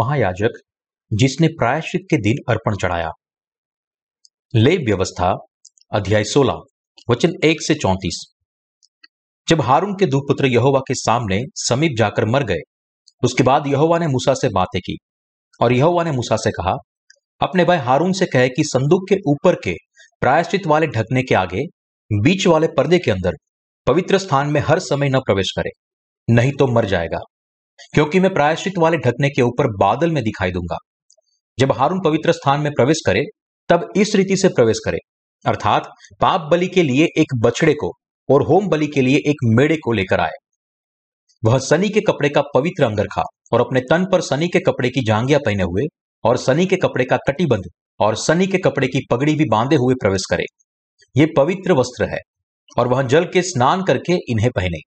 महायाजक जिसने प्रायश्चित के दिन अर्पण चढ़ाया। ले व्यवस्था, अध्याय 16 वचन एक से चौंतीस। जब हारून के दो पुत्र यहोवा के सामने समीप जाकर मर गए, उसके बाद यहोवा ने मूसा से बातें की और यहोवा ने मूसा से कहा, अपने भाई हारून से कहे कि संदूक के ऊपर के प्रायश्चित वाले ढकने के आगे, बीच वाले पर्दे के अंदर पवित्र स्थान में हर समय न प्रवेश करे, नहीं तो मर जाएगा। क्योंकि मैं प्रायश्चित वाले ढकने के ऊपर बादल में दिखाई दूँगा। जब हारून पवित्र स्थान में प्रवेश करे, तब इस रीति से प्रवेश करे। अर्थात, पाप बलि के लिए एक बछड़े को और होम बलि के लिए एक मेड़े को लेकर आए। वह सनी के कपड़े का पवित्र अंगरखा और अपने तन पर सनी के कपड़े की जांगिया पहने हुए और सनी के कपड़े का कटिबंध और सनी के कपड़े की पगड़ी भी बांधे हुए प्रवेश करे। ये पवित्र वस्त्र है और वह जल के स्नान करके इन्हें पहने।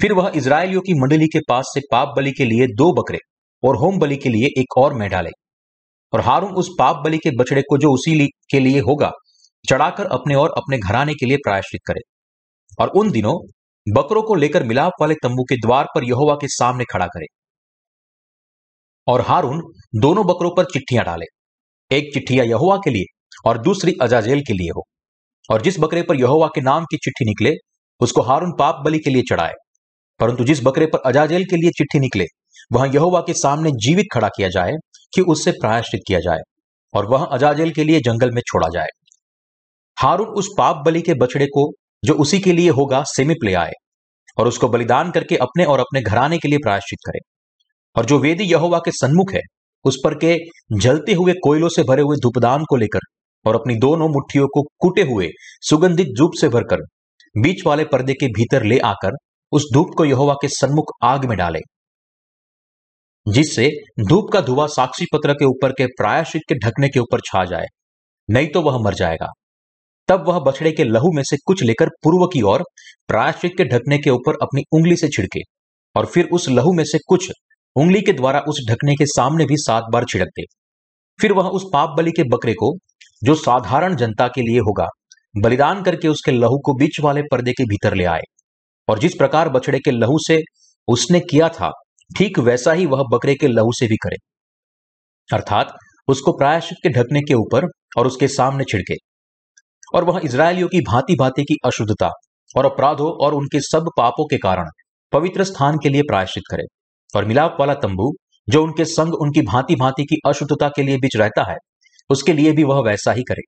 फिर वह इसराइलियों की मंडली के पास से पाप बलि के लिए दो बकरे और होम बलि के लिए एक और मैं डाले। और हारून उस पाप बलि के बछड़े को जो उसी के लिए होगा, चढ़ाकर अपने और अपने घराने के लिए प्रायश्चित करे। और उन दिनों बकरों को लेकर मिलाप वाले तंबू के द्वार पर यहोवा के सामने खड़ा करे। और हारून दोनों बकरों पर चिट्ठियाँ डाले, एक चिट्ठिया यहोवा के लिए और दूसरी अजाजेल के लिए हो। और जिस बकरे पर यहोवा के नाम की चिट्ठी निकले, उसको हारून पाप बलि के लिए चढ़ाए। परंतु जिस बकरे पर अजाजेल के लिए चिट्ठी निकले, वहाँ यहोवा के सामने जीवित खड़ा किया जाए कि उससे प्रायश्चित किया जाए और वह अजाजेल के लिए जंगल में छोड़ा जाए। हारून उस पाप बलि के बछड़े को, जो उसी के लिए होगा सेमिप ले आए और उसको बलिदान करके अपने और अपने घराने के लिए प्रायश्चित करे। और जो वेदी यहोवा के सन्मुख है, उस पर के जलते हुए कोयलों से भरे हुए धूपदान को लेकर और अपनी दोनों मुट्ठियों को कूटे हुए सुगंधित धूप से भरकर, बीच वाले पर्दे के भीतर ले आकर उस धूप को यहोवा के सन्मुख आग में डाले, जिससे धूप का धुआँ साक्षी पत्र के ऊपर के प्रायश्चित के ढकने के ऊपर छा जाए, नहीं तो वह मर जाएगा। तब वह बछड़े के लहू में से कुछ लेकर पूर्व की ओर प्रायश्चित के ढकने के ऊपर अपनी उंगली से छिड़के, और फिर उस लहू में से कुछ उंगली के द्वारा उस ढकने के सामने भी सात बार छिड़क दे। फिर वह उस पाप बलि के बकरे को, जो साधारण जनता के लिए होगा, बलिदान करके उसके लहू को बीच वाले पर्दे के भीतर ले आए। और जिस प्रकार बछड़े के लहू से उसने किया था, ठीक वैसा ही वह बकरे के लहू से भी करे। अर्थात, उसको प्रायश्चित के ढकने के ऊपर और उसके सामने छिड़के। और वह इसराइलियों की भांति भांति की अशुद्धता और अपराधों और उनके सब पापों के कारण पवित्र स्थान के लिए प्रायश्चित करे। और मिलाप वाला तंबू, जो उनके संग उनकी भांति भांति की अशुद्धता के लिए बीच रहता है, उसके लिए भी वह वैसा ही करे।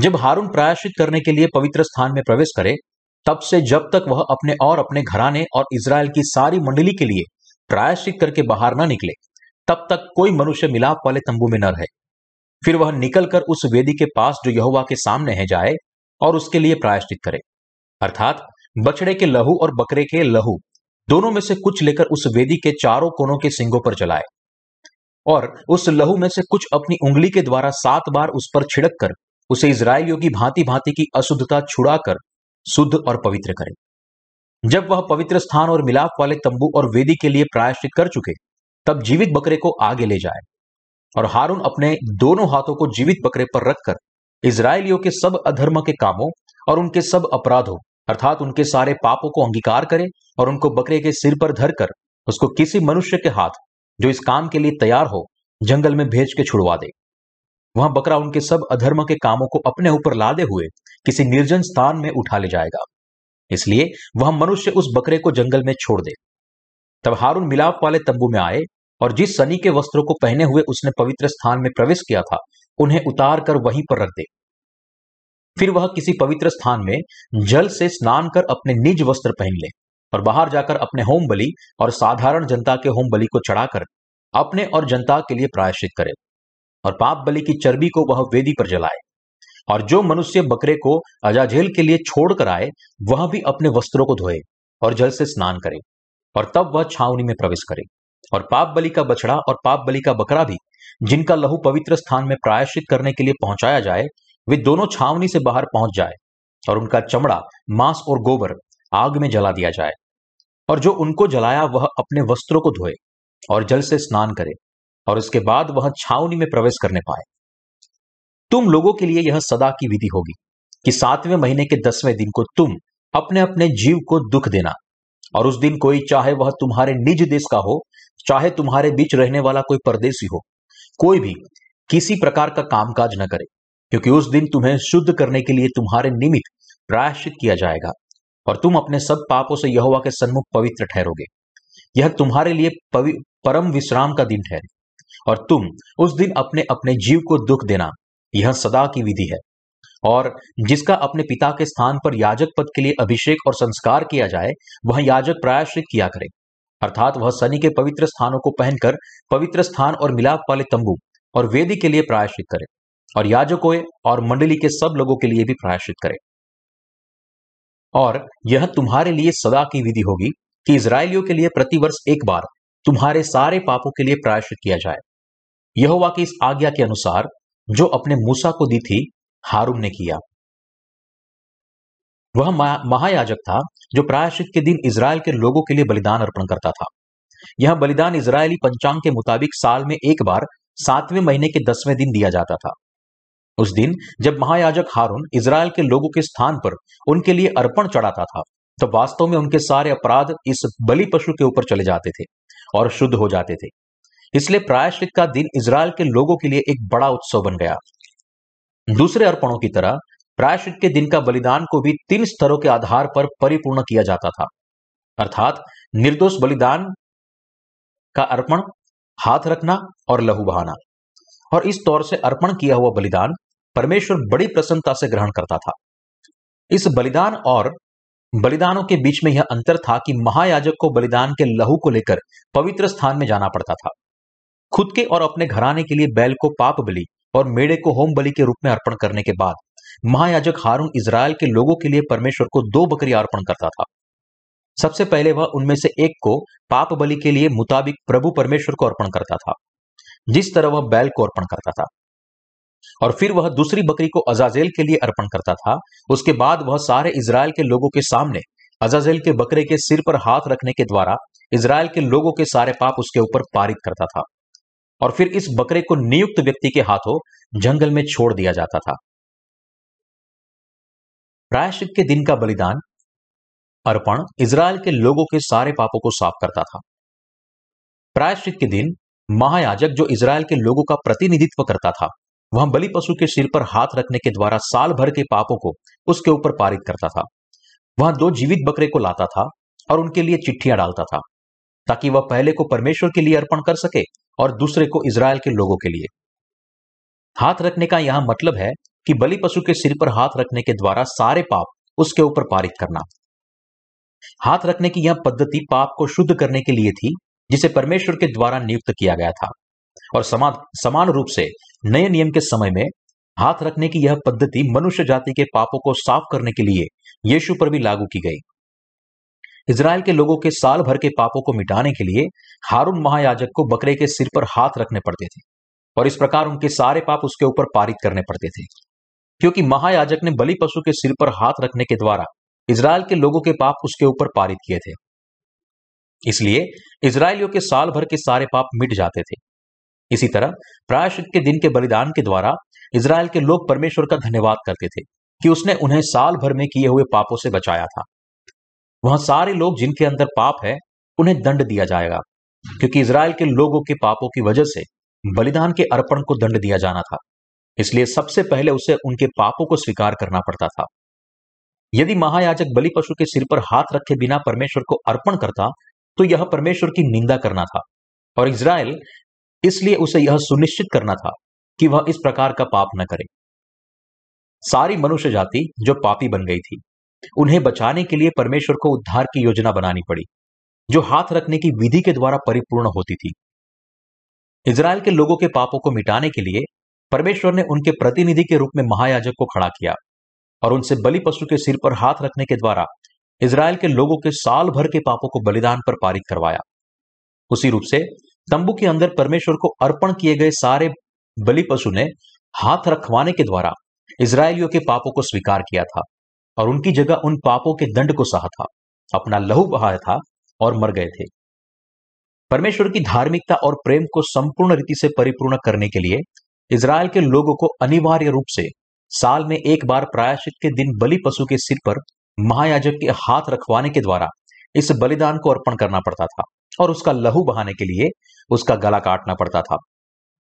जब हारून प्रायश्चित करने के लिए पवित्र स्थान में प्रवेश करे तब से जब तक वह अपने और अपने घराने और इसराइल की सारी मंडली के लिए प्रायश्चित करके बाहर न निकले, तब तक कोई मनुष्य मिलाप वाले तंबू में न रहे। फिर वह निकलकर उस वेदी के पास जो यहोवा के सामने है जाए और उसके लिए प्रायश्चित करे। अर्थात बछड़े के लहू और बकरे के लहू दोनों में से कुछ लेकर उस वेदी के चारों कोनों के सिंगों पर चलाए और उस लहू में से कुछ अपनी उंगली के द्वारा सात बार उस पर छिड़क कर उसे इसराइलियों की भांति भांति की अशुद्धता छुड़ाकर शुद्ध और पवित्र करे। जब वह पवित्र स्थान और मिलाप वाले तंबू और वेदी के लिए प्रायश्चित कर चुके, तब जीवित बकरे को आगे ले जाए। और हारून अपने दोनों हाथों को जीवित बकरे पर रखकर इसराइलियों के सब अधर्म के कामों और उनके सब अपराधों, अर्थात उनके सारे पापों को अंगीकार करे और उनको बकरे के सिर पर धरकर उसको किसी मनुष्य के हाथ, जो इस काम के लिए तैयार हो, जंगल में भेज के छुड़वा दे। वहाँ बकरा उनके सब अधर्म के कामों को अपने ऊपर लादे हुए किसी निर्जन स्थान में उठा ले जाएगा। इसलिए वह मनुष्य उस बकरे को जंगल में छोड़ दे। तब हारून मिलाप वाले तंबू में आए और जिस सनी के वस्त्रों को पहने हुए उसने पवित्र स्थान में प्रवेश किया था, उन्हें उतार कर वहीं पर रख दे। फिर वह किसी पवित्र स्थान में जल से स्नान कर अपने निज वस्त्र पहन ले और बाहर जाकर अपने होम बलि और साधारण जनता के होम बलि को चढ़ाकर अपने और जनता के लिए प्रायश्चित करे और पाप बलि की चर्बी को वह वेदी पर जलाए। और जो मनुष्य बकरे को अजाझेल के लिए छोड़कर आए, वह भी अपने वस्त्रों को धोए और जल से स्नान करे और तब वह छावनी में प्रवेश करे। और पाप बलि का बछड़ा और पाप बलि का बकरा भी, जिनका लहू पवित्र स्थान में प्रायश्चित करने के लिए पहुँचाया जाए, वे दोनों छावनी से बाहर पहुँच जाए और उनका चमड़ा, मांस और गोबर आग में जला दिया जाए। और जो उनको जलाया, वह अपने वस्त्रों को धोए और जल से स्नान करे और उसके बाद वह छावनी में प्रवेश करने पाए। तुम लोगों के लिए यह सदा की विधि होगी कि सातवें महीने के दसवें दिन को तुम अपने अपने जीव को दुख देना। और उस दिन कोई चाहे वह तुम्हारे निज देश का हो, चाहे तुम्हारे बीच रहने वाला कोई परदेसी हो, कोई भी किसी प्रकार का कामकाज न करे, क्योंकि उस दिन तुम्हें शुद्ध करने के लिए तुम्हारे निमित्त प्रायश्चित किया जाएगा और तुम अपने सब पापों से यहोवा के सन्मुख पवित्र ठहरोगे। यह तुम्हारे लिए परम विश्राम का दिन ठहरे। और तुम उस दिन अपने अपने जीव को दुख देना। यह सदा की विधि है। और जिसका अपने पिता के स्थान पर याजक पद के लिए अभिषेक और संस्कार किया जाए, वह याजक प्रायश्चित किया करे। अर्थात वह शनि के पवित्र स्थानों को पहनकर पवित्र स्थान और मिलाप वाले तंबू और वेदी के लिए प्रायश्चित करे और याजकों और मंडली के सब लोगों के लिए भी प्रायश्चित करे। और यह तुम्हारे लिए सदा की विधि होगी कि इसराइलियों के लिए प्रतिवर्ष एक बार तुम्हारे सारे पापों के लिए प्रायश्चित किया जाए। यहोवा की इस आज्ञा के अनुसार जो अपने मूसा को दी थी, हारून ने किया। वह महायाजक था, जो प्रायश्चित के दिन इसराइल के लोगों के लिए बलिदान अर्पण करता था। यह बलिदान इसराइली पंचांग के मुताबिक साल में एक बार, सातवें महीने के दसवें दिन दिया जाता था। उस दिन, जब महायाजक हारून इसराइल के लोगों के स्थान पर उनके लिए अर्पण चढ़ाता था तो वास्तव में उनके सारे अपराध इस बलि पशु के ऊपर चले जाते थे और शुद्ध हो जाते थे। इसलिए प्रायश्चित का दिन इसराइल के लोगों के लिए एक बड़ा उत्सव बन गया। दूसरे अर्पणों की तरह, प्रायश्चित के दिन का बलिदान को भी तीन स्तरों के आधार पर परिपूर्ण किया जाता था। अर्थात, निर्दोष बलिदान का अर्पण, हाथ रखना और लहू बहाना। और इस तौर से अर्पण किया हुआ बलिदान परमेश्वर बड़ी प्रसन्नता से ग्रहण करता था। इस बलिदान और बलिदानों के बीच में यह अंतर था कि महायाजक को बलिदान के लहू को लेकर पवित्र स्थान में जाना पड़ता था। खुद के और अपने घराने के लिए बैल को पाप बलि और मेड़े को होम बलि के रूप में अर्पण करने के बाद, महायाजक हारून इसराइल के लोगों के लिए परमेश्वर को दो बकरी अर्पण करता था। सबसे पहले वह उनमें से एक को पाप बलि के लिए मुताबिक प्रभु परमेश्वर को अर्पण करता था, जिस तरह वह बैल को अर्पण करता था। और फिर वह दूसरी बकरी को अजाजेल के लिए अर्पण करता था। उसके बाद वह सारे इसराइल के लोगों के सामने अजाजेल के बकरे के सिर पर हाथ रखने के द्वारा इसराइल के लोगों के सारे पाप उसके ऊपर पारित करता था। और फिर इस बकरे को नियुक्त व्यक्ति के हाथों जंगल में छोड़ दिया जाता था। प्रायश्चित के दिन का बलिदान अर्पण इसराइल के लोगों के सारे पापों को साफ़ करता था। प्रायश्चित के दिन महायाजक जो इसराइल के लोगों का प्रतिनिधित्व करता था, वह बलि पशु के सिर पर हाथ रखने के द्वारा साल भर के पापों को उसके ऊपर पारित करता था। वह दो जीवित बकरे को लाता था और उनके लिए चिट्ठियाँ डालता था। ताकि वह पहले को परमेश्वर के लिए अर्पण कर सके और दूसरे को इसराइल के लोगों के लिए। हाथ रखने का यहाँ मतलब है कि बलि पशु के सिर पर हाथ रखने के द्वारा सारे पाप उसके ऊपर पारित करना। हाथ रखने की यह पद्धति पाप को शुद्ध करने के लिए थी, जिसे परमेश्वर के द्वारा नियुक्त किया गया था। और समान समान रूप से नए नियम के समय में हाथ रखने की यह पद्धति मनुष्य जाति के पापों को साफ़ करने के लिए यीशु पर भी लागू की गई। इसराइल के लोगों के साल भर के पापों को मिटाने के लिए हारून महायाजक को बकरे के सिर पर हाथ रखने पड़ते थे और इस प्रकार उनके सारे पाप उसके ऊपर पारित करने पड़ते थे। क्योंकि महायाजक ने बलि पशु के सिर पर हाथ रखने के द्वारा इसराइल के लोगों के पाप उसके ऊपर पारित किए थे। इसलिए इसराइलियों के साल भर के सारे पाप मिट जाते थे। इसी तरह प्रायश्चित के दिन के बलिदान के द्वारा इसराइल के लोग परमेश्वर का धन्यवाद करते थे कि उसने उन्हें साल भर में किए हुए पापों से बचाया था। वह सारे लोग जिनके अंदर पाप है, उन्हें दंड दिया जाएगा। क्योंकि इसराइल के लोगों के पापों की वजह से बलिदान के अर्पण को दंड दिया जाना था। इसलिए सबसे पहले उसे उनके पापों को स्वीकार करना पड़ता था। यदि महायाजक बलि पशु के सिर पर हाथ रखे बिना परमेश्वर को अर्पण करता तो यह परमेश्वर की निंदा करना था। और इसराइल इसलिए उसे यह सुनिश्चित करना था कि वह इस प्रकार का पाप न करे। सारी मनुष्य जाति जो पापी बन गई थी। उन्हें बचाने के लिए परमेश्वर को उद्धार की योजना बनानी पड़ी, जो हाथ रखने की विधि के द्वारा परिपूर्ण होती थी। इसराइल के लोगों के पापों को मिटाने के लिए परमेश्वर ने उनके प्रतिनिधि के रूप में महायाजक को खड़ा किया और उनसे बलि पशु के सिर पर हाथ रखने के द्वारा इसराइल के लोगों के साल भर के पापों को बलिदान पर पारित करवाया। उसी रूप से तंबू के अंदर परमेश्वर को अर्पण किए गए सारे बलि पशु ने हाथ रखवाने के द्वारा इसराइलियों के पापों को स्वीकार किया था। और उनकी जगह उन पापों के दंड को सहा था। अपना लहू बहाया था और मर गए थे। परमेश्वर की धार्मिकता और प्रेम को संपूर्ण रीति से परिपूर्ण करने के लिए इसराइल के लोगों को अनिवार्य रूप से साल में एक बार प्रायश्चित के दिन बलि पशु के सिर पर महायाजक के हाथ रखवाने के द्वारा इस बलिदान को अर्पण करना पड़ता था और उसका लहू बहाने के लिए उसका गला काटना पड़ता था।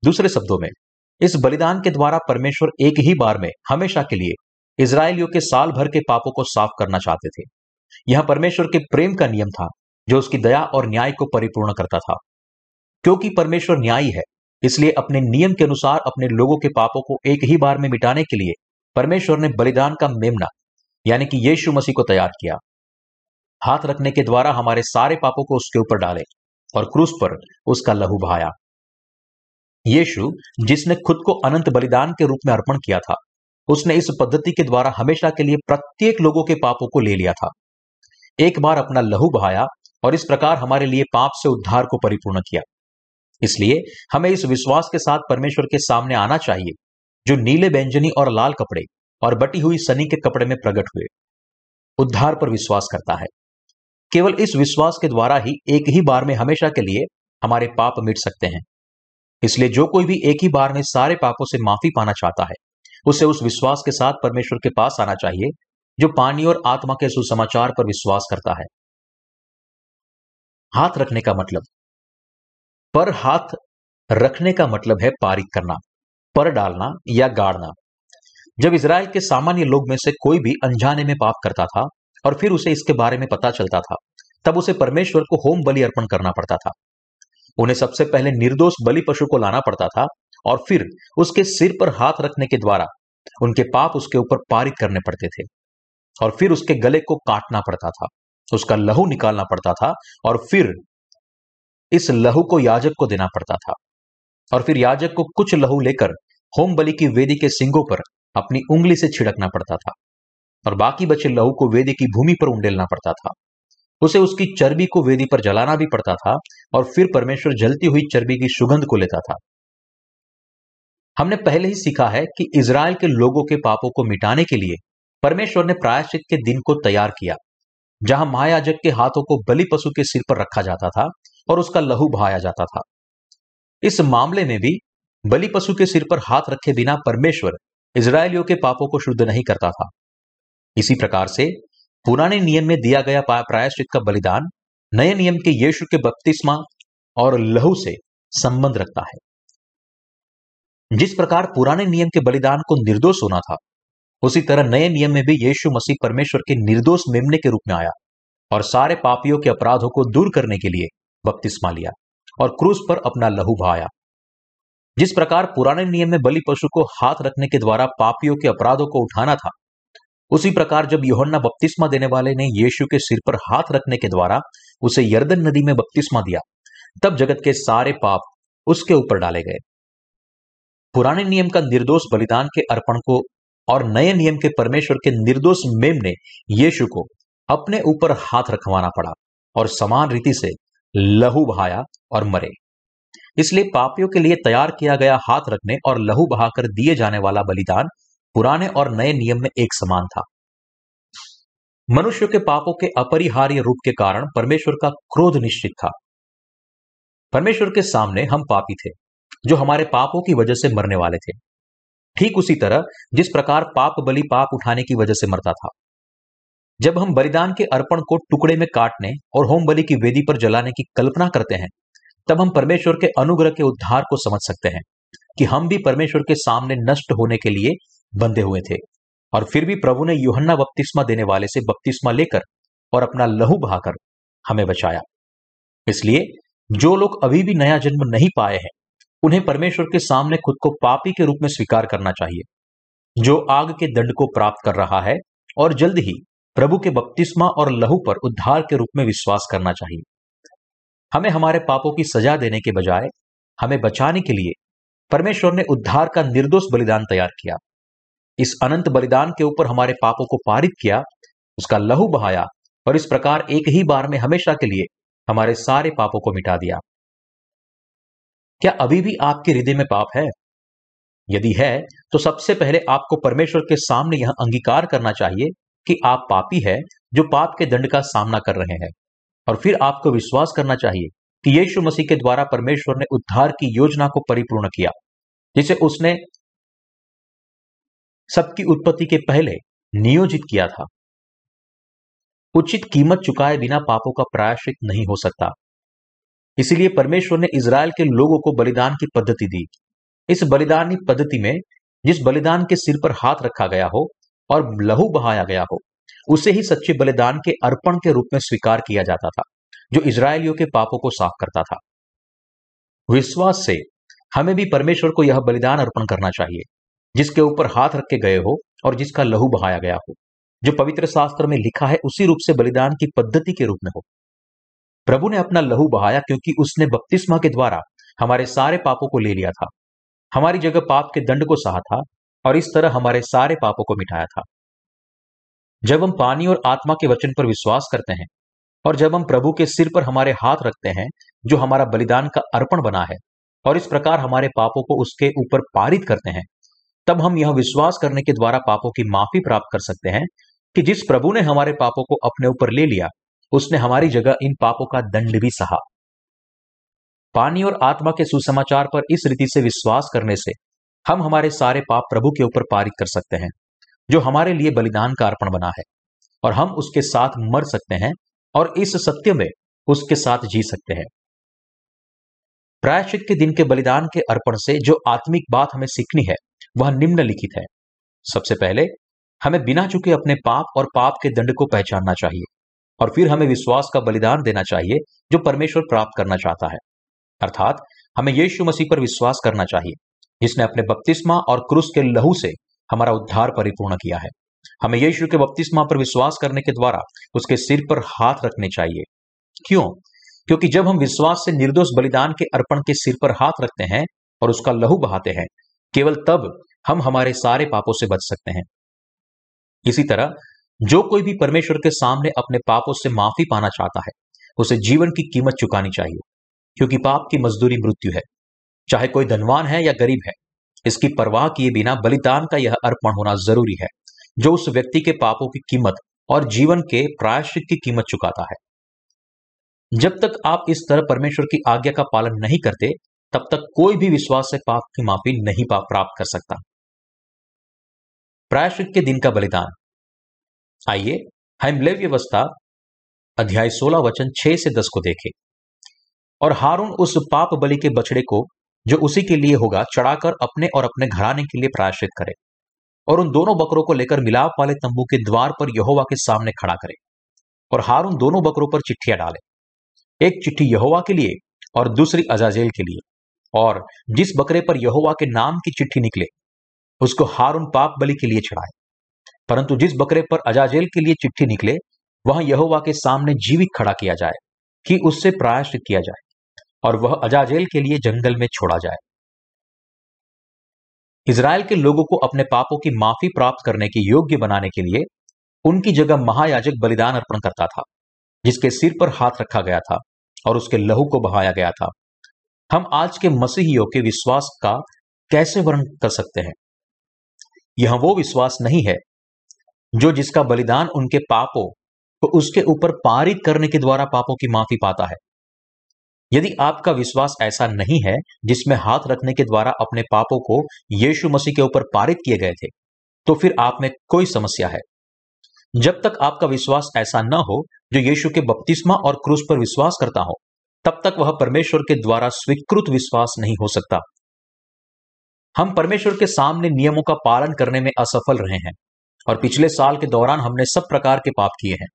दूसरे शब्दों में, इस बलिदान के द्वारा परमेश्वर एक ही बार में, हमेशा के लिए इसराइलियों के साल भर के पापों को साफ़ करना चाहते थे। यह परमेश्वर के प्रेम का नियम था, जो उसकी दया और न्याय को परिपूर्ण करता था। क्योंकि परमेश्वर न्यायी है, इसलिए अपने नियम के अनुसार अपने लोगों के पापों को एक ही बार में मिटाने के लिए परमेश्वर ने बलिदान का मेमना, यानी कि यीशु मसीह को तैयार किया। हाथ रखने के द्वारा हमारे सारे पापों को उसके ऊपर डाले और क्रूस पर उसका लहू बहाया। यीशु, जिसने खुद को अनंत बलिदान के रूप में अर्पण किया था उसने इस पद्धति के द्वारा हमेशा के लिए प्रत्येक लोगों के पापों को ले लिया था। एक बार अपना लहू बहाया और इस प्रकार हमारे लिए पाप से उद्धार को परिपूर्ण किया। इसलिए हमें इस विश्वास के साथ परमेश्वर के सामने आना चाहिए, जो नीले व्यंजनी और लाल कपड़े और बटी हुई सनी के कपड़े में प्रकट हुए। उद्धार पर विश्वास करता है। केवल इस विश्वास के द्वारा ही एक ही बार में हमेशा के लिए हमारे पाप मिट सकते हैं। इसलिए जो कोई भी एक ही बार में सारे पापों से माफ़ी पाना चाहता है उसे उस विश्वास के साथ परमेश्वर के पास आना चाहिए, जो पानी और आत्मा के सुसमाचार पर विश्वास करता है। हाथ रखने का मतलब। पर हाथ रखने का मतलब है पारित करना, पर डालना या गाड़ना। जब इसराइल के सामान्य लोग में से कोई भी अनजाने में पाप करता था और फिर उसे इसके बारे में पता चलता था, तब उसे परमेश्वर को होम बलि अर्पण करना पड़ता था। उन्हें सबसे पहले निर्दोष बलि पशु को लाना पड़ता था और फिर उसके सिर पर हाथ रखने के द्वारा उनके पाप उसके ऊपर पारित करने पड़ते थे। और फिर उसके गले को काटना पड़ता था, उसका लहू निकालना पड़ता था और फिर इस लहू को याजक को देना पड़ता था। और फिर याजक को कुछ लहू लेकर होम बलि की वेदी के सिंगों पर अपनी उंगली से छिड़कना पड़ता था और बाकी बचे लहू को वेदी की भूमि पर उंडेलना पड़ता था। उसे उसकी चर्बी को वेदी पर जलाना भी पड़ता था और फिर परमेश्वर जलती हुई चर्बी की सुगंध को लेता था। हमने पहले ही सीखा है कि इसराइल के लोगों के पापों को मिटाने के लिए परमेश्वर ने प्रायश्चित के दिन को तैयार किया, जहाँ महायाजक के हाथों को बलि पशु के सिर पर रखा जाता था और उसका लहू बहाया जाता था। इस मामले में भी बलि पशु के सिर पर हाथ रखे बिना परमेश्वर इसराइलियों के पापों को शुद्ध नहीं करता था। इसी प्रकार से पुराने नियम में दिया गया प्रायश्चित का बलिदान नए नियम के यीशु के बपतिस्मा और लहू से संबंध रखता है। जिस प्रकार पुराने नियम के बलिदान को निर्दोष होना था, उसी तरह नए नियम में भी यीशु मसीह परमेश्वर के निर्दोष मेमने के रूप में आया और सारे पापियों के अपराधों को दूर करने के लिए बपतिस्मा लिया और क्रूस पर अपना लहू बहाया। जिस प्रकार पुराने नियम में बलि पशु को हाथ रखने के द्वारा पापियों के अपराधों को उठाना था, उसी प्रकार जब योहन्ना बपतिस्मा देने वाले ने यीशु के सिर पर हाथ रखने के द्वारा उसे यर्दन नदी में बपतिस्मा दिया, तब जगत के सारे पाप उसके ऊपर डाले गए। पुराने नियम का निर्दोष बलिदान के अर्पण को और नए नियम के परमेश्वर के निर्दोष मेम ने यीशु को अपने ऊपर हाथ रखवाना पड़ा और समान रीति से लहू बहाया और मरे। इसलिए पापियों के लिए तैयार किया गया हाथ रखने और लहू बहाकर दिए जाने वाला बलिदान पुराने और नए नियम में एक समान था। मनुष्य के पापों के अपरिहार्य रूप के कारण परमेश्वर का क्रोध निश्चित था। परमेश्वर के सामने हम पापी थे। जो हमारे पापों की वजह से मरने वाले थे। ठीक उसी तरह, जिस प्रकार पाप बलि पाप उठाने की वजह से मरता था। जब हम बलिदान के अर्पण को टुकड़े में काटने और होम बलि की वेदी पर जलाने की कल्पना करते हैं, तब हम परमेश्वर के अनुग्रह के उद्धार को समझ सकते हैं कि हम भी परमेश्वर के सामने नष्ट होने के लिए बंधे हुए थे। और फिर भी प्रभु ने युहन्ना बपतिस्मा देने वाले से बपतिस्मा लेकर और अपना लहू बहाकर हमें बचाया। इसलिए, जो लोग अभी भी नया जन्म नहीं पाए हैं उन्हें परमेश्वर के सामने खुद को पापी के रूप में स्वीकार करना चाहिए, जो आग के दंड को प्राप्त कर रहा है, और जल्द ही प्रभु के बपतिस्मा और लहू पर उद्धार के रूप में विश्वास करना चाहिए। हमें हमारे पापों की सजा देने के बजाय, हमें बचाने के लिए परमेश्वर ने उद्धार का निर्दोष बलिदान तैयार किया। इस अनंत बलिदान के ऊपर हमारे पापों को पारित किया, उसका लहू बहाया और इस प्रकार एक ही बार में हमेशा के लिए हमारे सारे पापों को मिटा दिया। क्या अभी भी आपके हृदय में पाप है? यदि है तो सबसे पहले आपको परमेश्वर के सामने यह अंगीकार करना चाहिए कि आप पापी है जो पाप के दंड का सामना कर रहे हैं। और फिर आपको विश्वास करना चाहिए कि यीशु मसीह के द्वारा परमेश्वर ने उद्धार की योजना को परिपूर्ण किया, जिसे उसने सबकी उत्पत्ति के पहले नियोजित किया था। उचित कीमत चुकाए बिना पापों का प्रायश्चित नहीं हो सकता। इसीलिए परमेश्वर ने इसराइल के लोगों को बलिदान की पद्धति दी। इस बलिदानी पद्धति में, जिस बलिदान के सिर पर हाथ रखा गया हो और लहू बहाया गया हो, उसे ही सच्चे बलिदान के अर्पण के रूप में स्वीकार किया जाता था, जो इसराइलियों के पापों को साफ़ करता था। विश्वास से हमें भी परमेश्वर को यह बलिदान अर्पण करना चाहिए, जिसके ऊपर हाथ रखे गए हो और जिसका लहू बहाया गया हो, जो पवित्र शास्त्र में लिखा है, उसी रूप से बलिदान की पद्धति के रूप में हो। प्रभु ने अपना लहू बहाया क्योंकि उसने बपतिस्मा के द्वारा हमारे सारे पापों को ले लिया था। हमारी जगह पाप के दंड को सहा था और इस तरह हमारे सारे पापों को मिटाया था। जब हम पानी और आत्मा के वचन पर विश्वास करते हैं और जब हम प्रभु के सिर पर हमारे हाथ रखते हैं, जो हमारा बलिदान का अर्पण बना है और इस प्रकार हमारे पापों को उसके ऊपर पारित करते हैं, तब हम यह विश्वास करने के द्वारा पापों की माफ़ी प्राप्त कर सकते हैं कि जिस प्रभु ने हमारे पापों को अपने ऊपर ले लिया उसने हमारी जगह इन पापों का दंड भी सहा। पानी और आत्मा के सुसमाचार पर इस रीति से विश्वास करने से हम हमारे सारे पाप प्रभु के ऊपर पारित कर सकते हैं, जो हमारे लिए बलिदान का अर्पण बना है, और हम उसके साथ मर सकते हैं और इस सत्य में उसके साथ जी सकते हैं। प्रायश्चित के दिन के बलिदान के अर्पण से जो आत्मिक बात हमें सीखनी है, वह निम्नलिखित है। सबसे पहले, हमें बिना चुके अपने पाप और पाप के दंड को पहचानना चाहिए। और फिर हमें विश्वास का बलिदान देना चाहिए, जो परमेश्वर प्राप्त करना चाहता है। अर्थात, हमें यीशु मसीह पर विश्वास करना चाहिए, जिसने अपने बपतिस्मा और क्रूस के लहू से हमारा उद्धार परिपूर्ण किया है। हमें यीशु के बपतिस्मा पर विश्वास करने के द्वारा उसके सिर पर हाथ रखने चाहिए। क्यों? क्योंकि जब हम विश्वास से निर्दोष बलिदान के अर्पण के सिर पर हाथ रखते हैं और उसका लहू बहाते हैं, केवल तब हम हमारे सारे पापों से बच सकते हैं। इसी तरह जो कोई भी परमेश्वर के सामने अपने पापों से माफ़ी पाना चाहता है, उसे जीवन की कीमत चुकानी चाहिए, क्योंकि पाप की मजदूरी मृत्यु है। चाहे कोई धनवान है या गरीब है, इसकी परवाह किए बिना बलिदान का यह अर्पण होना ज़रूरी है, जो उस व्यक्ति के पापों की कीमत और जीवन के प्रायश्चित की कीमत चुकाता है। जब तक आप इस तरह परमेश्वर की आज्ञा का पालन नहीं करते, तब तक कोई भी विश्वास से पाप की माफ़ी नहीं प्राप्त कर सकता। प्रायश्चित के दिन का बलिदान। आइए हम ले व्यवस्था अध्याय 16 वचन 6 से 10 को देखें। और हारून उस पाप बलि के बछड़े को, जो उसी के लिए होगा, चढ़ाकर अपने और अपने घराने के लिए प्रायश्चित करे और उन दोनों बकरों को लेकर मिलाप वाले तंबू के द्वार पर यहोवा के सामने खड़ा करे और हारून दोनों बकरों पर चिट्ठियाँ डाले। एक चिट्ठी यहोवा के लिए और दूसरी अजाजेल के लिए। और जिस बकरे पर यहोवा के नाम की चिट्ठी निकले, उसको हारून पाप बलि के लिए चढ़ाए। परंतु जिस बकरे पर अजाजेल के लिए चिट्ठी निकले, वह यहोवा के सामने जीवित खड़ा किया जाए, कि उससे प्रायश्चित किया जाए, और वह अजाजेल के लिए जंगल में छोड़ा जाए। इसराइल के लोगों को अपने पापों की माफ़ी प्राप्त करने के योग्य बनाने के लिए, उनकी जगह महायाजक बलिदान अर्पण करता था, जिसके सिर पर हाथ रखा गया था, और उसके लहू को बहाया गया था। हम आज के मसीहियों के विश्वास का कैसे वर्णन कर सकते हैं? यह वो विश्वास नहीं है जो जिसका बलिदान उनके पापों, को उसके ऊपर पारित करने के द्वारा पापों की माफ़ी पाता है। यदि आपका विश्वास ऐसा नहीं है, जिसमें हाथ रखने के द्वारा अपने पापों को यीशु मसीह के ऊपर पारित किए गए थे तो फिर आप में कोई समस्या है। जब तक आपका विश्वास ऐसा न हो, जो यीशु के बपतिस्मा और क्रूस पर विश्वास करता हो, तब तक वह परमेश्वर के द्वारा स्वीकृत विश्वास नहीं हो सकता। हम परमेश्वर के सामने नियमों का पालन करने में असफल रहे हैं। और पिछले साल के दौरान हमने सब प्रकार के पाप किए हैं।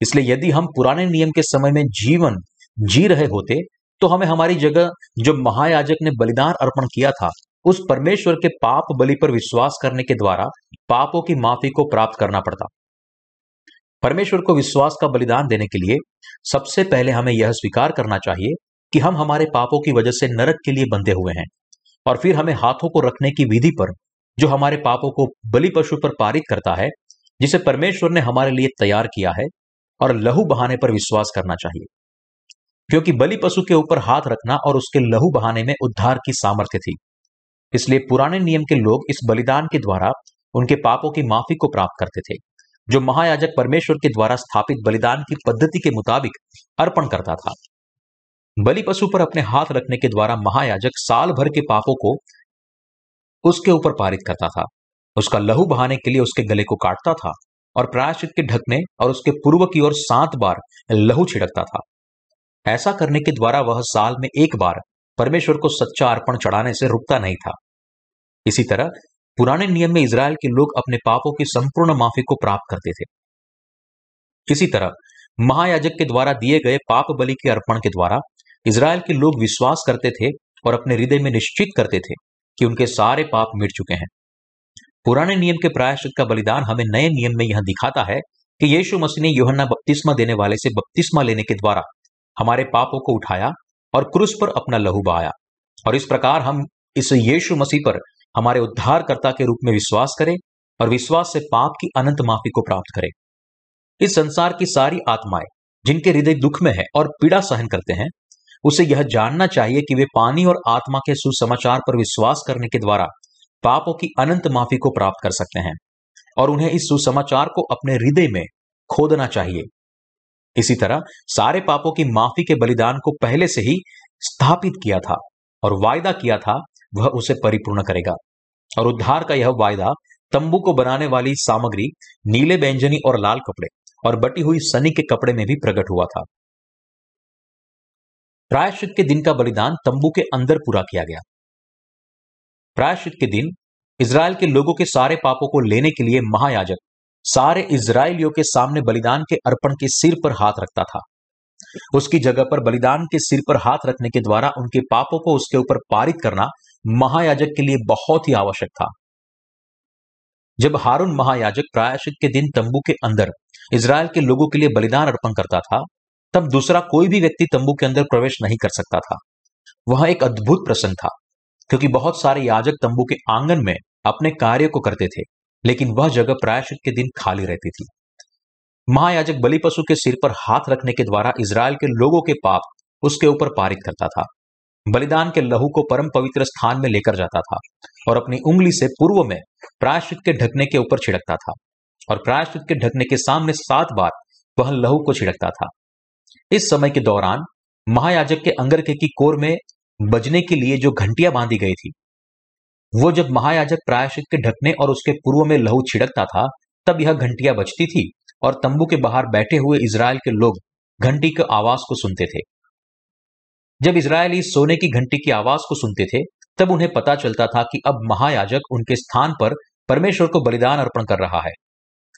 इसलिए यदि हम पुराने नियम के समय में जीवन जी रहे होते तो हमें हमारी जगह जो महायाजक ने बलिदान अर्पण किया था, उस परमेश्वर के पाप बलि पर विश्वास करने के द्वारा पापों की माफ़ी को प्राप्त करना पड़ता। परमेश्वर को विश्वास का बलिदान देने के लिए सबसे पहले हमें यह स्वीकार करना चाहिए कि हम हमारे पापों की वजह से नरक के लिए बंधे हुए हैं और फिर हमें हाथों को रखने की विधि पर जो हमारे पापों को बलि पशु पर पारित करता है, जिसे परमेश्वर ने हमारे लिए तैयार किया है और लहू बहाने पर विश्वास करना चाहिए। क्योंकि बलि पशु के ऊपर हाथ रखना और उसके लहू बहाने में उद्धार की सामर्थ्य थी। इसलिए पुराने नियम के लोग इस बलिदान के द्वारा उनके पापों की माफ़ी को प्राप्त करते थे, जो महायाजक परमेश्वर के द्वारा स्थापित बलिदान की पद्धति के मुताबिक अर्पण करता था। बलि पशु पर अपने हाथ रखने के द्वारा महायाजक साल भर के पापों को उसके ऊपर पारित करता था। उसका लहू बहाने के लिए उसके गले को काटता था और प्रायश्चित के ढकने और उसके पूर्व की ओर सात बार लहू छिड़कता था। ऐसा करने के द्वारा वह साल में एक बार परमेश्वर को सच्चा अर्पण चढ़ाने से रुकता नहीं था। इसी तरह पुराने नियम में इसराइल के लोग अपने पापों की संपूर्ण माफ़ी को प्राप्त करते थे। इसी तरह महायाजक के द्वारा दिए गए पाप बलि के अर्पण के द्वारा इसराइल के लोग विश्वास करते थे और अपने हृदय में निश्चित करते थे। कि उनके सारे पाप मिट चुके हैं। पुराने नियम के प्रायश्चित का बलिदान हमें नए नियम में यह दिखाता है कि यीशु मसीह ने योहन्ना बपतिस्मा देने वाले से बपतिस्मा लेने के द्वारा हमारे पापों को उठाया और क्रूस पर अपना लहू बहाया। और इस प्रकार हम इस यीशु मसीह पर हमारे उद्धारकर्ता के रूप में विश्वास करें और विश्वास से पाप की अनंत माफ़ी को प्राप्त करें। इस संसार की सारी आत्माएँ, जिनके हृदय दुख में है और पीड़ा सहन करते हैं उसे यह जानना चाहिए कि वे पानी और आत्मा के सुसमाचार पर विश्वास करने के द्वारा पापों की अनंत माफ़ी को प्राप्त कर सकते हैं और उन्हें इस सुसमाचार को अपने हृदय में खोदना चाहिए। इसी तरह सारे पापों की माफ़ी के बलिदान को पहले से ही स्थापित किया था और वायदा किया था, वह उसे परिपूर्ण करेगा। और उद्धार का यह वायदा तंबू को बनाने वाली सामग्री, नीले बैंजनी और लाल कपड़े और बटी हुई सनी के कपड़े में भी प्रकट हुआ था। प्रायश्चित के दिन का बलिदान तंबू के अंदर पूरा किया गया। प्रायश्चित के दिन इसराइल के लोगों के सारे पापों को लेने के लिए महायाजक सारे इसराइलियों के सामने बलिदान के अर्पण के सिर पर हाथ रखता था। उसकी जगह पर बलिदान के सिर पर हाथ रखने के द्वारा उनके पापों को उसके ऊपर पारित करना महायाजक के लिए बहुत ही आवश्यक था। जब हारून महायाजक प्रायश्चित के दिन तंबू के अंदर इसराइल के लोगों के लिए बलिदान अर्पण करता था तब दूसरा कोई भी व्यक्ति तंबू के अंदर प्रवेश नहीं कर सकता था। वह एक अद्भुत प्रसंग था, क्योंकि बहुत सारे याजक तंबू के आँगन में अपने कार्य को करते थे, लेकिन वह जगह प्रायश्चित के दिन खाली रहती थी। महायाजक बलि पशु के सिर पर हाथ रखने के द्वारा इसराइल के लोगों के पाप उसके ऊपर पारित करता था। बलिदान के लहू को परम पवित्र स्थान में लेकर जाता था और अपनी उंगली से पूर्व में प्रायश्चित के ढकने के ऊपर छिड़कता था और प्रायश्चित के ढकने के सामने सात बार वह लहू को छिड़कता था। इस समय के दौरान महायाजक के अंगरखे की कोर में बजने के लिए जो घंटियाँ बांधी गई थी, वो जब महायाजक प्रायश्चित के ढकने और उसके पूर्व में लहू छिड़कता था, तब यह घंटियाँ बजती थी और तंबू के बाहर बैठे हुए इसराइल के लोग घंटी के आवाज़ को सुनते थे। जब इसराइली सोने की घंटी की आवाज़ को सुनते थे, तब उन्हें पता चलता था कि अब महायाजक उनके स्थान पर परमेश्वर को बलिदान अर्पण कर रहा है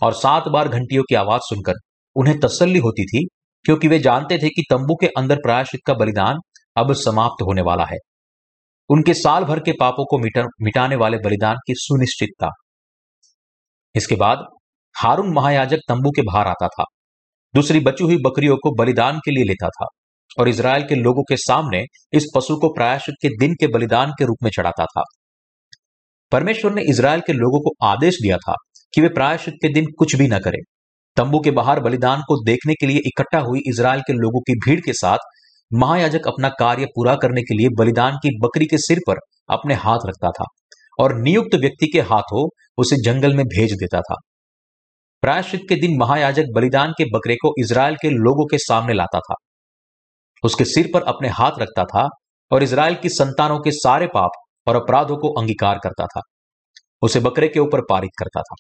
और सात बार घंटियों की आवाज़ सुनकर उन्हें तसल्ली होती थी क्योंकि वे जानते थे कि तंबू के अंदर प्रायश्चित का बलिदान अब समाप्त होने वाला है। उनके साल भर के पापों को मिटा, मिटाने वाले बलिदान की सुनिश्चितता। इसके बाद हारून महायाजक तंबू के बाहर आता था। दूसरी बची हुई बकरियों को बलिदान के लिए लेता था और इसराइल के लोगों के सामने इस पशु को प्रायश्चित के दिन के बलिदान के रूप में चढ़ाता था। परमेश्वर ने इसराइल के लोगों को आदेश दिया था कि वे प्रायश्चित के दिन कुछ भी न करें। तंबू के बाहर बलिदान को देखने के लिए इकट्ठा हुई इसराइल के लोगों की भीड़ के साथ महायाजक अपना कार्य पूरा करने के लिए बलिदान की बकरी के सिर पर अपने हाथ रखता था और नियुक्त व्यक्ति के हाथों उसे जंगल में भेज देता था। प्रायश्चित के दिन महायाजक बलिदान के बकरे को इसराइल के लोगों के सामने लाता था। उसके सिर पर अपने हाथ रखता था और इसराइल की संतानों के सारे पाप और अपराधों को अंगीकार करता था। उसे बकरे के ऊपर पारित करता था।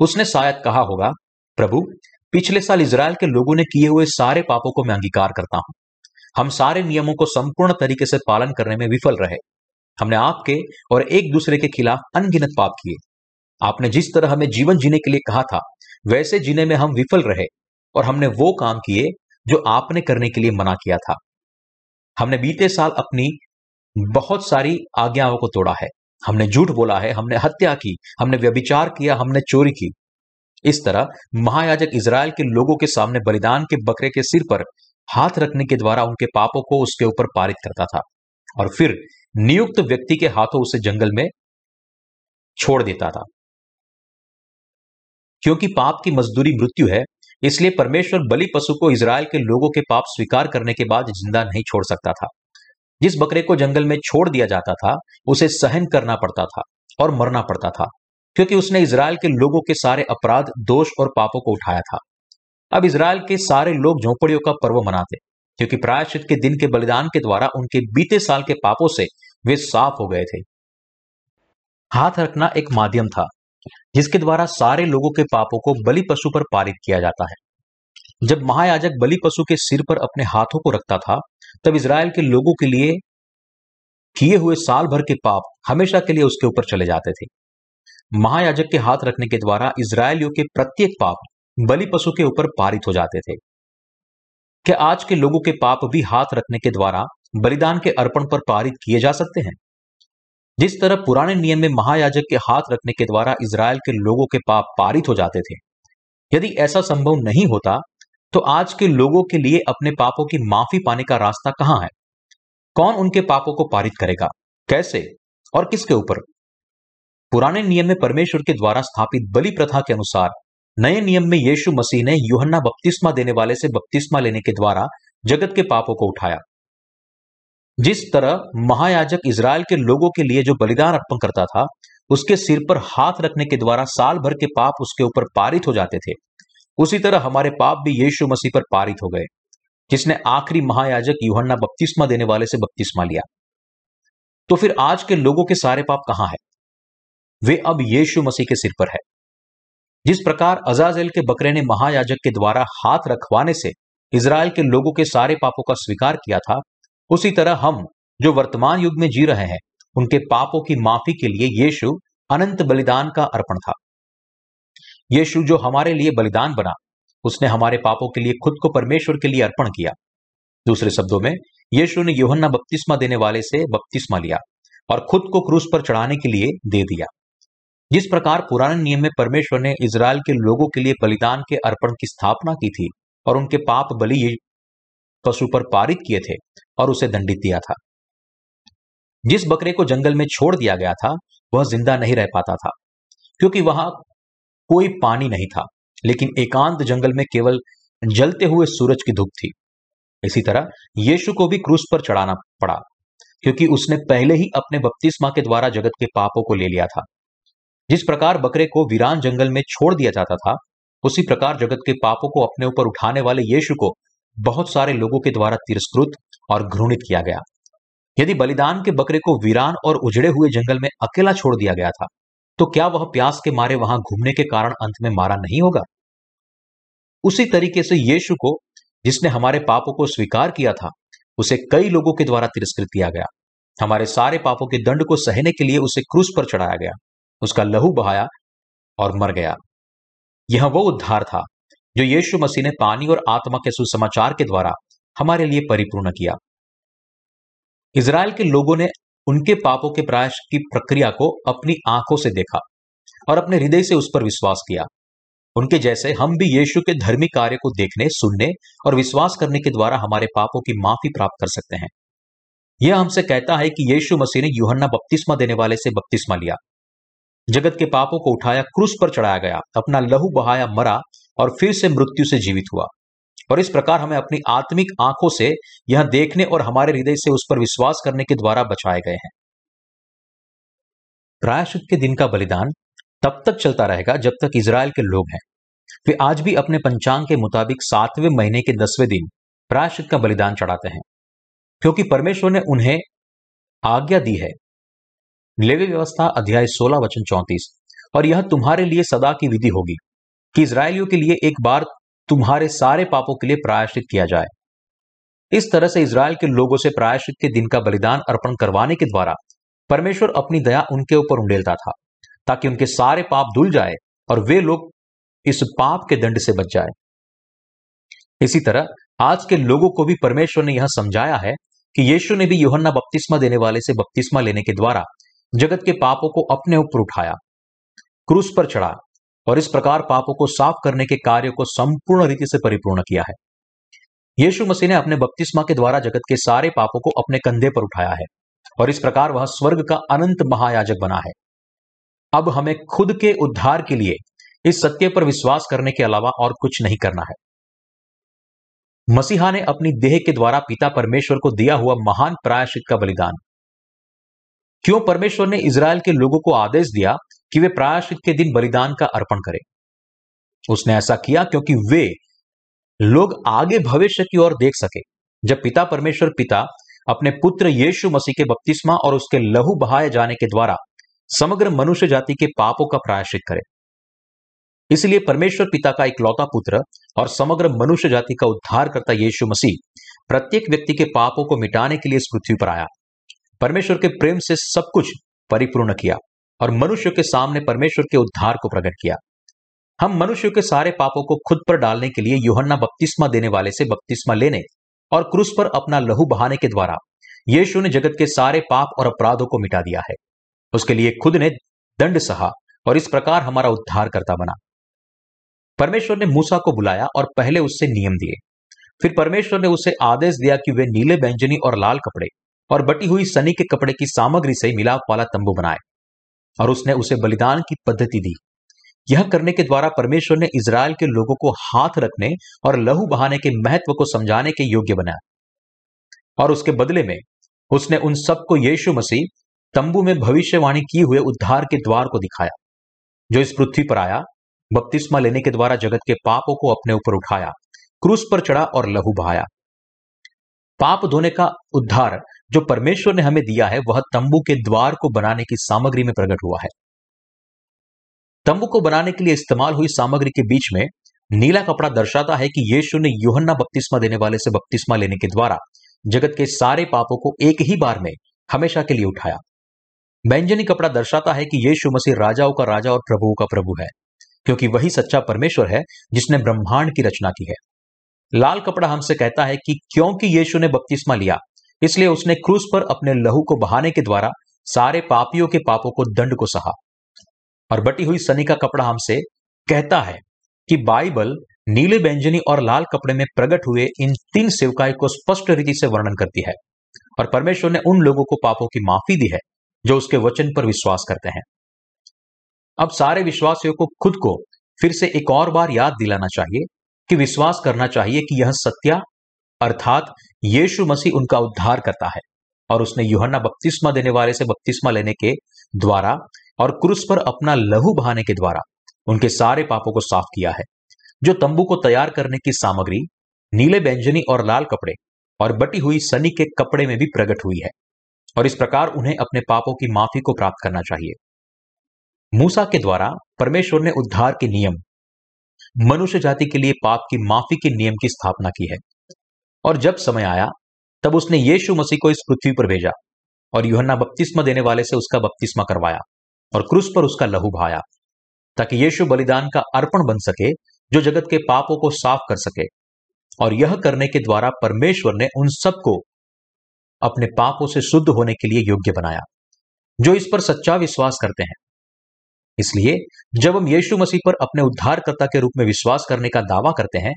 उसने शायद कहा होगा प्रभु, पिछले साल इसराइल के लोगों ने किए हुए सारे पापों को मैं अंगीकार करता हूँ। हम सारे नियमों को संपूर्ण तरीके से पालन करने में विफल रहे। हमने आपके और एक दूसरे के खिलाफ अनगिनत पाप किए। आपने जिस तरह हमें जीवन जीने के लिए कहा था, वैसे जीने में हम विफल रहे और हमने वो काम किए जो आपने करने के लिए मना किया था। हमने बीते साल अपनी बहुत सारी आज्ञाओं को तोड़ा है। हमने झूठ बोला है, हमने हत्या की, हमने व्यभिचार किया, हमने चोरी की। इस तरह महायाजक इसराइल के लोगों के सामने बलिदान के बकरे के सिर पर हाथ रखने के द्वारा उनके पापों को उसके ऊपर पारित करता था और फिर नियुक्त व्यक्ति के हाथों उसे जंगल में छोड़ देता था। क्योंकि पाप की मजदूरी मृत्यु है, इसलिए परमेश्वर बलि पशु को इसराइल के लोगों के पाप स्वीकार करने के बाद ज़िंदा नहीं छोड़ सकता था। जिस बकरे को जंगल में छोड़ दिया जाता था, उसे सहन करना पड़ता था और मरना पड़ता था। क्योंकि उसने इसराइल के लोगों के सारे अपराध, दोष और पापों को उठाया था। अब इसराइल के सारे लोग झोंपड़ियों का पर्व मनाते क्योंकि प्रायश्चित के दिन के बलिदान के द्वारा उनके बीते साल के पापों से वे साफ़ हो गए थे। हाथ रखना एक माध्यम था, जिसके द्वारा सारे लोगों के पापों को बलि पशु पर पारित किया जाता है। जब महायाजक बलि पशु के सिर पर अपने हाथों को रखता था, तब इसराइल के लोगों के लिए किए हुए साल भर के पाप हमेशा के लिए उसके ऊपर चले जाते थे। महायाजक के हाथ रखने के द्वारा इसराइलियों के प्रत्येक पाप बलि पशु के ऊपर पारित हो जाते थे। क्या आज के लोगों के पाप भी हाथ रखने के द्वारा बलिदान के अर्पण पर पारित किए जा सकते हैं? जिस तरह पुराने नियम में महायाजक के हाथ रखने के द्वारा इसराइल के लोगों के पाप पारित हो जाते थे, यदि ऐसा संभव नहीं होता तो आज के लोगों के लिए अपने पापों की माफ़ी पाने का रास्ता कहाँ है? कौन उनके पापों को पारित करेगा? कैसे? और किसके ऊपर? पुराने नियम में परमेश्वर के द्वारा स्थापित बलि प्रथा के अनुसार, नए नियम में यीशु मसीह ने यूहन्ना बपतिस्मा देने वाले से बपतिस्मा लेने के द्वारा जगत के पापों को उठाया। जिस तरह महायाजक इसराइल के लोगों के लिए जो बलिदान अर्पण करता था, उसके सिर पर हाथ रखने के द्वारा साल भर के पाप उसके ऊपर पारित हो जाते थे, उसी तरह हमारे पाप भी यीशु मसीह पर पारित हो गए, जिसने आखिरी महायाजक यूहन्ना बपतिस्मा देने वाले से बपतिस्मा लिया। तो फिर आज के लोगों के सारे पाप कहाँ है? वे अब यीशु मसीह के सिर पर है। जिस प्रकार अजाजेल के बकरे ने महायाजक के द्वारा हाथ रखवाने से इसराइल के लोगों के सारे पापों का स्वीकार किया था, उसी तरह हम, जो वर्तमान युग में जी रहे हैं, उनके पापों की माफ़ी के लिए यीशु अनंत बलिदान का अर्पण था। यीशु जो हमारे लिए बलिदान बना, उसने हमारे पापों के लिए खुद को परमेश्वर के लिए अर्पण किया। दूसरे शब्दों में, यीशु ने योहन्ना बपतिस्मा देने वाले से बपतिस्मा लिया और खुद को क्रूस पर चढ़ाने के लिए दे दिया। जिस प्रकार पुराने नियम में परमेश्वर ने इसराइल के लोगों के लिए बलिदान के अर्पण की स्थापना की थी और उनके पाप बलि पशु पर पारित किए थे और उसे दंडित दिया था। जिस बकरे को जंगल में छोड़ दिया गया था, वह ज़िंदा नहीं रह पाता था, क्योंकि वहाँ कोई पानी नहीं था, लेकिन एकांत जंगल में केवल जलते हुए सूरज की धूप थी। इसी तरह यीशु को भी क्रूस पर चढ़ाना पड़ा, क्योंकि उसने पहले ही अपने बपतिस्मा के द्वारा जगत के पापों को ले लिया था। जिस प्रकार बकरे को वीरान जंगल में छोड़ दिया जाता था, उसी प्रकार जगत के पापों को अपने ऊपर उठाने वाले यीशु को बहुत सारे लोगों के द्वारा तिरस्कृत और घृणित किया गया। यदि बलिदान के बकरे को वीरान और उजड़े हुए जंगल में अकेला छोड़ दिया गया था तो क्या वह प्यास के मारे वहाँ घूमने के कारण अंत में मारा नहीं होगा? उसी तरीके से यीशु को, जिसने हमारे पापों को स्वीकार किया था, उसे कई लोगों के द्वारा तिरस्कृत किया गया। हमारे सारे पापों के दंड को सहने के लिए उसे क्रूस पर चढ़ाया गया। उसका लहू बहाया और मर गया। यह वो उद्धार था, जो यीशु मसीह ने पानी और आत्मा के सुसमाचार के द्वारा हमारे लिए परिपूर्ण किया। इसराइल के लोगों ने उनके पापों के प्रायश की प्रक्रिया को अपनी आँखों से देखा और अपने हृदय से उस पर विश्वास किया। उनके जैसे हम भी यीशु के धर्मी कार्य को देखने, सुनने और विश्वास करने के द्वारा हमारे पापों की माफ़ी प्राप्त कर सकते हैं। यह हमसे कहता है कि यीशु मसीह ने यूहन्ना बपतिस्मा देने वाले से बपतिस्मा लिया। जगत के पापों को उठाया, क्रूस पर चढ़ाया गया। अपना लहू बहाया, मरा और फिर से मृत्यु से जीवित हुआ। और इस प्रकार हमें अपनी आत्मिक आँखों से यह देखने और हमारे हृदय से उस पर विश्वास करने के द्वारा बचाए गए हैं। प्रायश्चित के दिन का बलिदान तब तक चलता रहेगा जब तक इसराइल के लोग हैं। वे आज भी अपने पंचांग के मुताबिक सातवें महीने के दसवें दिन प्रायश्चित का बलिदान चढ़ाते हैं, क्योंकि परमेश्वर ने उन्हें आज्ञा दी है लेवी व्यवस्था अध्याय 16 वचन 34 और यह तुम्हारे लिए सदा की विधि होगी, कि इसराइलियों के लिए एक बार तुम्हारे सारे पापों के लिए प्रायश्चित किया जाए। इस तरह से इसराइल के लोगों से प्रायश्चित के दिन का बलिदान अर्पण करवाने के द्वारा परमेश्वर अपनी दया उनके ऊपर उंडेलता था, ताकि उनके सारे पाप धुल जाए और वे लोग इस पाप के दंड से बच जाए। इसी तरह आज के लोगों को भी परमेश्वर ने यह समझाया है कि यीशु ने भी योहन्ना बपतिस्मा देने वाले से बपतिस्मा लेने के द्वारा जगत के पापों को अपने ऊपर उठाया, क्रूस पर चढ़ा और इस प्रकार पापों को साफ़ करने के कार्य को संपूर्ण रीति से परिपूर्ण किया है। यीशु मसीह ने अपने बपतिस्मा के द्वारा जगत के सारे पापों को अपने कंधे पर उठाया है और इस प्रकार वह स्वर्ग का अनंत महायाजक बना है। अब हमें खुद के उद्धार के लिए इस सत्य पर विश्वास करने के अलावा और कुछ नहीं करना है। मसीहा ने अपनी देह के द्वारा पिता परमेश्वर को दिया हुआ महान प्रायश्चित का बलिदान। क्यों परमेश्वर ने इसराइल के लोगों को आदेश दिया कि वे प्रायश्चित के दिन बलिदान का अर्पण करें? उसने ऐसा किया क्योंकि वे लोग आगे भविष्य की ओर देख सके। जब पिता परमेश्वर पिता अपने पुत्र यीशु मसीह के बपतिस्मा और उसके लहू बहाए जाने के द्वारा समग्र मनुष्य जाति के पापों का प्रायश्चित करे। इसलिए परमेश्वर पिता का इकलौता पुत्र और समग्र मनुष्य जाति का उद्धार करता यीशु मसीह प्रत्येक व्यक्ति के पापों को मिटाने के लिए इस पृथ्वी पर आया। परमेश्वर के प्रेम से सब कुछ परिपूर्ण किया और मनुष्य के सामने परमेश्वर के उद्धार को प्रकट किया। हम मनुष्य के सारे पापों को खुद पर डालने के लिए योहन्ना बपतिस्मा देने वाले से बपतिस्मा लेने और क्रूस पर अपना लहू बहाने के द्वारा यीशु ने जगत के सारे पाप और अपराधों को मिटा दिया है। उसके लिए खुद ने दंड सहा और इस प्रकार हमारा उद्धार करता बना। परमेश्वर ने मूसा को बुलाया और पहले उससे नियम दिए। फिर परमेश्वर ने उसे आदेश दिया कि वे नीले बैंजनी और लाल कपड़े और बटी हुई सनी के कपड़े की सामग्री से मिलाप वाला तंबू बनाए, और उसने उसे बलिदान की पद्धति दी। यह करने के द्वारा परमेश्वर ने इज़राइल के लोगों को हाथ रखने और लहू बहाने के महत्व को समझाने के योग्य बनाया। और उसके बदले में, उसने उन सबको यीशु मसीह, तंबू में भविष्यवाणी किए हुए उद्धार के द्वार को दिखाया, जो इस पृथ्वी पर आया, बपतिस्मा लेने के द्वारा जगत के पापों को अपने ऊपर उठाया, क्रूस पर चढ़ा और लहू बहाया। पाप धोने का उद्धार जो परमेश्वर ने हमें दिया है, वह तंबू के द्वार को बनाने की सामग्री में प्रकट हुआ है। तंबू को बनाने के लिए इस्तेमाल हुई सामग्री के बीच में नीला कपड़ा दर्शाता है कि यीशु ने योहन्ना बपतिस्मा देने वाले से बपतिस्मा लेने के द्वारा जगत के सारे पापों को एक ही बार में हमेशा के लिए उठाया। बैंजनी कपड़ा दर्शाता है कि यीशु मसीह राजाओं का राजा और प्रभुओं का प्रभु है, क्योंकि वही सच्चा परमेश्वर है जिसने ब्रह्मांड की रचना की है। लाल कपड़ा हमसे कहता है कि क्योंकि यीशु ने बपतिस्मा लिया इसलिए उसने क्रूस पर अपने लहू को बहाने के द्वारा सारे पापियों के पापों को दंड को सहा। और बटी हुई सनी का कपड़ा हमसे कहता है कि बाइबल नीले व्यंजनी और लाल कपड़े में प्रकट हुए इन तीन सेवकाई को स्पष्ट रीति से वर्णन करती है और परमेश्वर ने उन लोगों को पापों की माफ़ी दी है जो उसके वचन पर विश्वास करते हैं। अब सारे विश्वासियों को खुद को फिर से एक और बार याद दिलाना चाहिए कि विश्वास करना चाहिए कि यह सत्या अर्थात यीशु मसीह उनका उद्धार करता है और उसने युहन्ना बपतिस्मा देने वाले से बपतिस्मा लेने के द्वारा और क्रूस पर अपना लहू बहाने के द्वारा उनके सारे पापों को साफ़ किया है। जो तंबू को तैयार करने की सामग्री, नीले व्यंजनी और लाल कपड़े और बटी हुई सनी के कपड़े में भी प्रकट हुई है और इस प्रकार उन्हें अपने पापों की माफ़ी को प्राप्त करना चाहिए। मूसा के द्वारा परमेश्वर ने उद्धार के नियम, मनुष्य जाति के लिए पाप की माफ़ी के नियम की स्थापना की है। और जब समय आया, तब उसने यीशु मसीह को इस पृथ्वी पर भेजा और युहन्ना बपतिस्मा देने वाले से उसका बपतिस्मा करवाया और क्रूस पर उसका लहू भाया ताकि यीशु बलिदान का अर्पण बन सके, जो जगत के पापों को साफ़ कर सके। और यह करने के द्वारा परमेश्वर ने उन सबको अपने पापों से शुद्ध होने के लिए योग्य बनाया, जो इस पर सच्चा विश्वास करते हैं। इसलिए, जब हम यीशु मसीह पर अपने उद्धारकर्ता के रूप में विश्वास करने का दावा करते हैं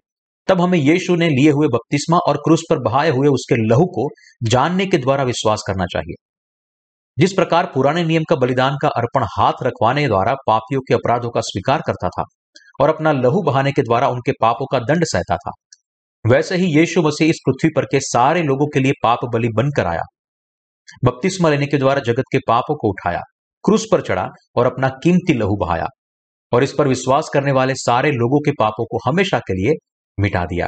तब हमें यीशु ने लिए हुए बपतिस्मा और क्रूस पर बहाए हुए उसके लहू को जानने के द्वारा विश्वास करना चाहिए। जिस प्रकार पुराने नियम का बलिदान का अर्पण हाथ रखवाने द्वारा पापियों के अपराधों का स्वीकार करता था और अपना लहू बहाने के द्वारा उनके पापों का दंड सहता था, वैसे ही यीशु मसीह इस पृथ्वी पर के सारे लोगों के लिए पाप बलि बनकर आया। बपतिस्मा लेने के द्वारा जगत के पापों को उठाया, क्रूस पर चढ़ा और अपना कीमती लहू बहाया और इस पर विश्वास करने वाले सारे लोगों के पापों को हमेशा के लिए मिटा दिया।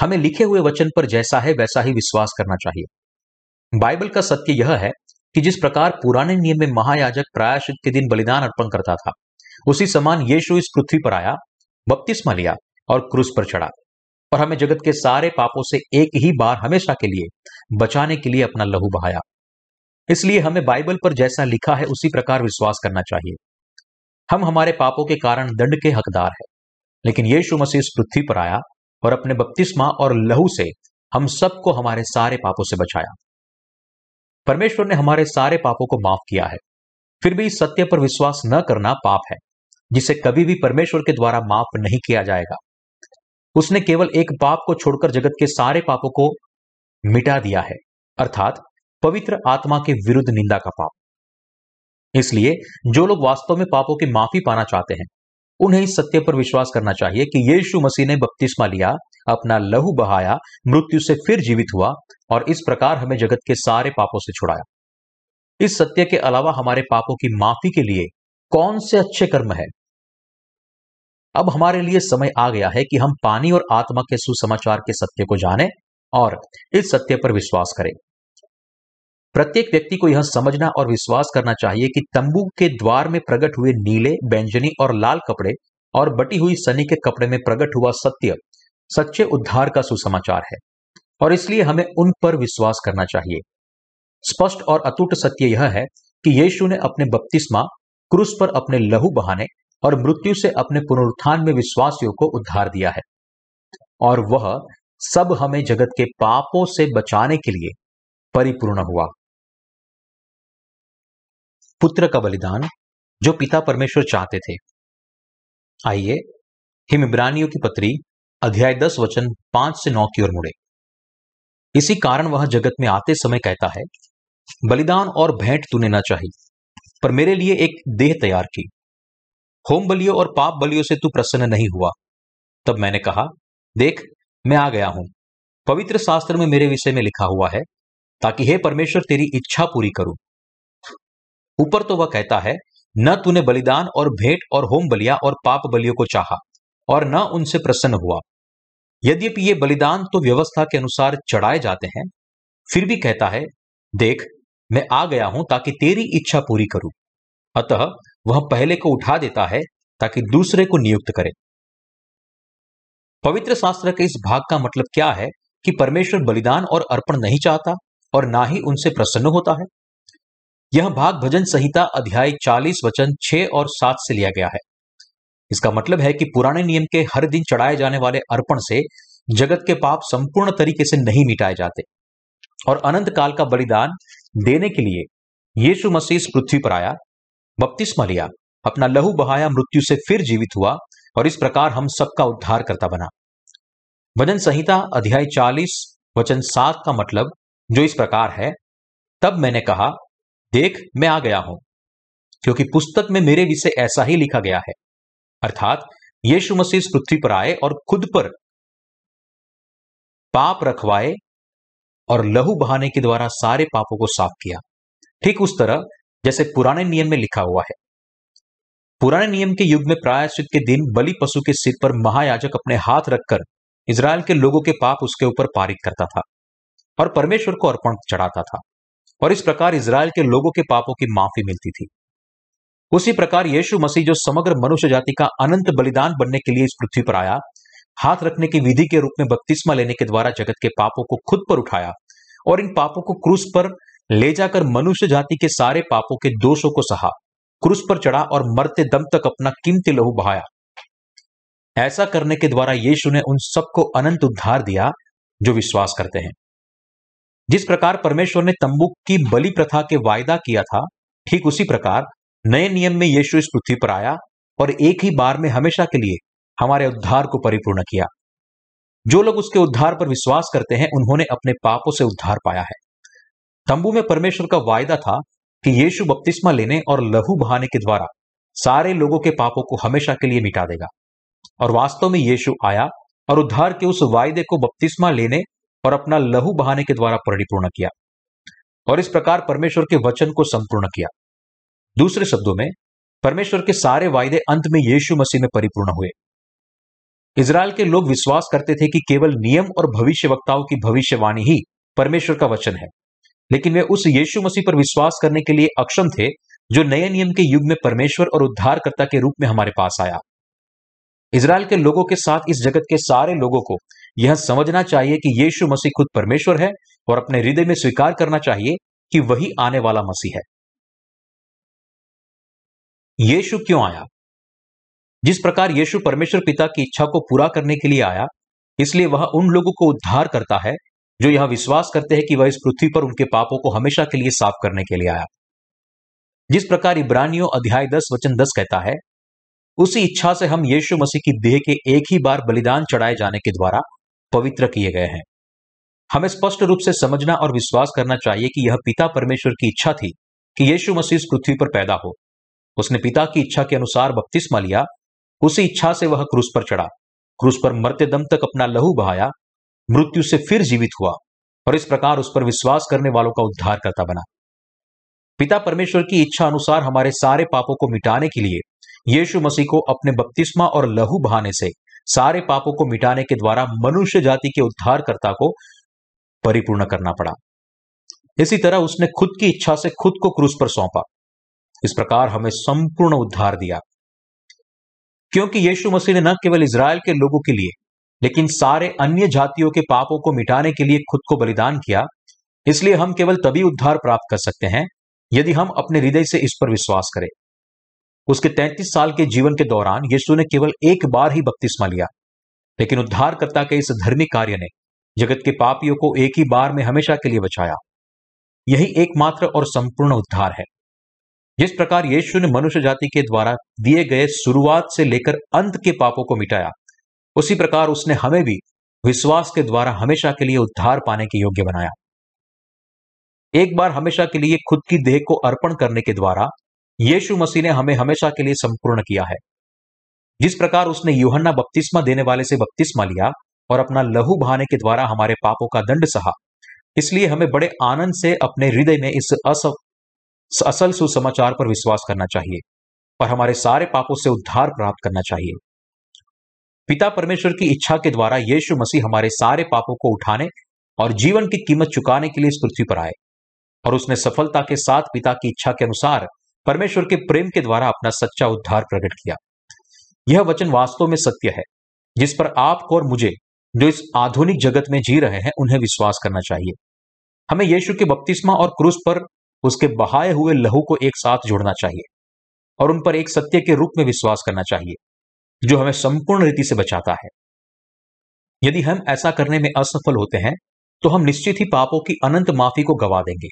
हमें लिखे हुए वचन पर जैसा है, वैसा ही विश्वास करना चाहिए। बाइबल का सत्य यह है कि जिस प्रकार पुराने नियम में महायाजक प्रायश्चित के दिन बलिदान अर्पण करता था, उसी समान यीशु इस पृथ्वी पर आया, बपतिस्मा लिया और क्रूस पर चढ़ा और हमें जगत के सारे पापों से एक ही बार हमेशा के लिए, बचाने के लिए अपना लहू बहाया। इसलिए हमें बाइबल पर जैसा लिखा है, उसी प्रकार विश्वास करना चाहिए। हम हमारे पापों के कारण दंड के हकदार है। लेकिन यीशु मसीह इस पृथ्वी पर आया और अपने बपतिस्मा और लहू से हम सबको हमारे सारे पापों से बचाया। परमेश्वर ने हमारे सारे पापों को माफ़ किया है। फिर भी इस सत्य पर विश्वास न करना पाप है, जिसे कभी भी परमेश्वर के द्वारा माफ़ नहीं किया जाएगा। उसने केवल एक पाप को छोड़कर जगत के सारे पापों को मिटा दिया है, अर्थात पवित्र आत्मा के विरुद्ध निंदा का पाप। इसलिए जो लोग वास्तव में पापों की माफ़ी पाना चाहते हैं उन्हें इस सत्य पर विश्वास करना चाहिए कि यीशु मसीह ने बपतिस्मा लिया, अपना लहू बहाया, मृत्यु से फिर जीवित हुआ और इस प्रकार हमें जगत के सारे पापों से छुड़ाया। इस सत्य के अलावा हमारे पापों की माफ़ी के लिए कौन से अच्छे कर्म है? अब हमारे लिए समय आ गया है कि हम पानी और आत्मा के सुसमाचार के सत्य को जानें और इस सत्य पर विश्वास करें। प्रत्येक व्यक्ति को यह समझना और विश्वास करना चाहिए कि तंबू के द्वार में प्रकट हुए नीले बैंजनी और लाल कपड़े और बटी हुई सनी के कपड़े में प्रकट हुआ सत्य, सच्चे उद्धार का सुसमाचार है। और इसलिए हमें उन पर विश्वास करना चाहिए। स्पष्ट और अतुट सत्य यह है कि यीशु ने अपने बपतिस्मा, क्रूस पर अपने लहू बहाने और मृत्यु से अपने पुनरुत्थान में विश्वासियों को उद्धार दिया है। और वह सब हमें जगत के पापों से बचाने के लिए परिपूर्ण हुआ। पुत्र का बलिदान जो पिता परमेश्वर चाहते थे। आइए, हिम इब्रानियों की पत्री, अध्याय दस, वचन पाँच से नौ की ओर मुड़े। इसी कारण वह जगत में आते समय कहता है, बलिदान और भेंट तूने न चाहिए पर मेरे लिए एक देह तैयार की। होम बलियों और पाप बलियों से तू प्रसन्न नहीं हुआ। तब मैंने कहा, देख, मैं आ गया हूँ। पवित्र शास्त्र में मेरे विषय में लिखा हुआ है, ताकि हे परमेश्वर, तेरी इच्छा पूरी करूँ। ऊपर तो वह कहता है, न तूने बलिदान और भेंट और होम बलिया और पाप बलियों को चाहा और न उनसे प्रसन्न हुआ। यद्यपि ये बलिदान तो व्यवस्था के अनुसार चढ़ाए जाते हैं, फिर भी कहता है, देख, मैं आ गया हूँ ताकि तेरी इच्छा पूरी करूँ। अतः वह पहले को उठा देता है ताकि दूसरे को नियुक्त करे। पवित्र शास्त्र के इस भाग का मतलब क्या है कि परमेश्वर बलिदान और अर्पण नहीं चाहता और ना ही उनसे प्रसन्न होता है? यह भाग भजन संहिता अध्याय 40 वचन 6 और 7 से लिया गया है। इसका मतलब है कि पुराने नियम के हर दिन चढ़ाए जाने वाले अर्पण से जगत के पाप संपूर्ण तरीके से नहीं मिटाए जाते और अनंत काल का बलिदान देने के लिए यीशु मसीह पृथ्वी पर आया, बपतिस्मा लिया, अपना लहू बहाया, मृत्यु से फिर जीवित हुआ और इस प्रकार हम सबका उद्धार करता बना। भजन संहिता अध्याय 40 वचन सात का मतलब जो इस प्रकार है, तब मैंने कहा देख, मैं आ गया हूँ। क्योंकि पुस्तक में मेरे विषय ऐसा ही लिखा गया है। अर्थात, यीशु मसीह पृथ्वी पर आए और खुद पर पाप रखवाए और लहू बहाने के द्वारा सारे पापों को साफ़ किया। ठीक उस तरह, जैसे पुराने नियम में लिखा हुआ है। पुराने नियम के युग में प्रायश्चित के दिन बलि पशु के सिर पर महायाजक अपने हाथ रखकर इसराइल के लोगों के पाप उसके ऊपर पारित करता था और परमेश्वर को अर्पण चढ़ाता था। और इस प्रकार इसराइल के लोगों के पापों की माफ़ी मिलती थी। उसी प्रकार यीशु मसीह जो समग्र मनुष्य जाति का अनंत बलिदान बनने के लिए इस पृथ्वी पर आया, हाथ रखने की विधि के रूप में बपतिस्मा लेने के द्वारा जगत के पापों को खुद पर उठाया और इन पापों को क्रूस पर ले जाकर मनुष्य जाति के सारे पापों के दोषों को सहा, क्रूस पर चढ़ा और मरते दम तक अपना कीमती लहू बहाया। ऐसा करने के द्वारा यीशु ने उन सबको अनंत उद्धार दिया जो विश्वास करते हैं। जिस प्रकार परमेश्वर ने तंबू की बलि प्रथा के वायदा किया था, ठीक उसी प्रकार नए नियम में यीशु इस पृथ्वी पर आया और एक ही बार में हमेशा के लिए हमारे उद्धार को परिपूर्ण किया। जो लोग उसके उद्धार पर विश्वास करते हैं, उन्होंने अपने पापों से उद्धार पाया है। तंबू में परमेश्वर का वायदा था कि यीशु बपतिस्मा लेने और लहू बहाने के द्वारा सारे लोगों के पापों को हमेशा के लिए मिटा देगा। और वास्तव में यीशु आया और उद्धार के उस वायदे को बपतिस्मा लेने और अपना लहू बहाने के द्वारा परिपूर्ण किया और इस प्रकार परमेश्वर के वचन को संपूर्ण किया। दूसरे शब्दों में, परमेश्वर के सारे वायदे अंत में यीशु मसीह में परिपूर्ण हुए। इसराइल के लोग विश्वास करते थे कि केवल नियम और भविष्य वक्ताओं की भविष्यवाणी ही परमेश्वर का वचन है। लेकिन वे उस यीशु मसीह पर विश्वास करने के लिए अक्षम थे, जो नए नियम के युग में परमेश्वर और उद्धारकर्ता के रूप में हमारे पास आया। इसराइल के लोगों के साथ, इस जगत के सारे लोगों को यह समझना चाहिए कि यीशु मसीह खुद परमेश्वर है और अपने हृदय में स्वीकार करना चाहिए कि वही आने वाला मसीह है। यीशु क्यों आया? जिस प्रकार यीशु परमेश्वर पिता की इच्छा को पूरा करने के लिए आया, इसलिए वह उन लोगों को उद्धार करता है जो यह विश्वास करते हैं कि वह इस पृथ्वी पर उनके पापों को हमेशा के लिए साफ़ करने के लिए आया। जिस प्रकार इब्रानियों अध्याय दस, वचन दस कहता है उसी इच्छा से हम यीशु मसीह की देह के एक ही बार बलिदान चढ़ाए जाने के द्वारा पवित्र किए गए हैं। हमें स्पष्ट रूप से समझना और विश्वास करना चाहिए कि यह पिता परमेश्वर की इच्छा थी कि यीशु मसीह पृथ्वी पर पैदा हो। उसने पिता की इच्छा के अनुसार बपतिस्मा लिया, उसी इच्छा से वह क्रूस पर चढ़ा। क्रूस पर मरते दम तक अपना लहू बहाया, मृत्यु से फिर जीवित हुआ और इस प्रकार उस पर विश्वास करने वालों का उद्धार करता बना। पिता परमेश्वर की इच्छा अनुसार हमारे सारे पापों को मिटाने के लिए यीशु मसीह को अपने बपतिस्मा और लहू बहाने से, सारे पापों को मिटाने के द्वारा मनुष्य जाति के उद्धारकर्ता को परिपूर्ण करना पड़ा। इसी तरह उसने खुद की इच्छा से खुद को क्रूस पर सौंपा। इस प्रकार हमें संपूर्ण उद्धार दिया। क्योंकि यीशु मसीह ने न केवल इसराइल के लोगों के लिए, लेकिन सारे अन्य जातियों के पापों को मिटाने के लिए खुद को बलिदान किया, इसलिए हम केवल तभी उद्धार प्राप्त कर सकते हैं, यदि हम अपने हृदय से इस पर विश्वास करें। उसके 33 साल के जीवन के दौरान यीशु ने केवल एक बार ही बपतिस्मा लिया। लेकिन उद्धारकर्ता के इस धर्मी कार्य ने जगत के पापियों को एक ही बार में हमेशा के लिए बचाया। यही एकमात्र और संपूर्ण उद्धार है। जिस प्रकार यीशु ने मनुष्य जाति के द्वारा दिए गए शुरुआत से लेकर अंत के पापों को मिटाया, उसी प्रकार उसने हमें भी विश्वास के द्वारा हमेशा के लिए उद्धार पाने के योग्य बनाया। एक बार हमेशा के लिए खुद की देह को अर्पण करने के द्वारा यीशु मसीह ने हमें हमेशा के लिए संपूर्ण किया है। जिस प्रकार उसने यूहन्ना बपतिस्मा देने वाले से बपतिस्मा लिया और अपना लहू बहाने के द्वारा हमारे पापों का दंड सहा, इसलिए हमें बड़े आनंद से अपने हृदय में इस असल सुसमाचार पर विश्वास करना चाहिए और हमारे सारे पापों से उद्धार प्राप्त करना चाहिए। पिता परमेश्वर की इच्छा के द्वारा यीशु मसीह हमारे सारे पापों को उठाने और जीवन की कीमत चुकाने के लिए इस पृथ्वी पर आए और उसने सफलता के साथ पिता की इच्छा के अनुसार परमेश्वर के प्रेम के द्वारा अपना सच्चा उद्धार प्रकट किया। यह वचन वास्तव में सत्य है, जिस पर आपको और मुझे, जो इस आधुनिक जगत में जी रहे हैं, उन्हें विश्वास करना चाहिए। हमें यीशु के बपतिस्मा और क्रूस पर उसके बहाए हुए लहू को एक साथ जोड़ना चाहिए और उन पर एक सत्य के रूप में विश्वास करना चाहिए, जो हमें संपूर्ण रीति से बचाता है। यदि हम ऐसा करने में असफल होते हैं तो हम निश्चित ही पापों की अनंत माफ़ी को गवा देंगे।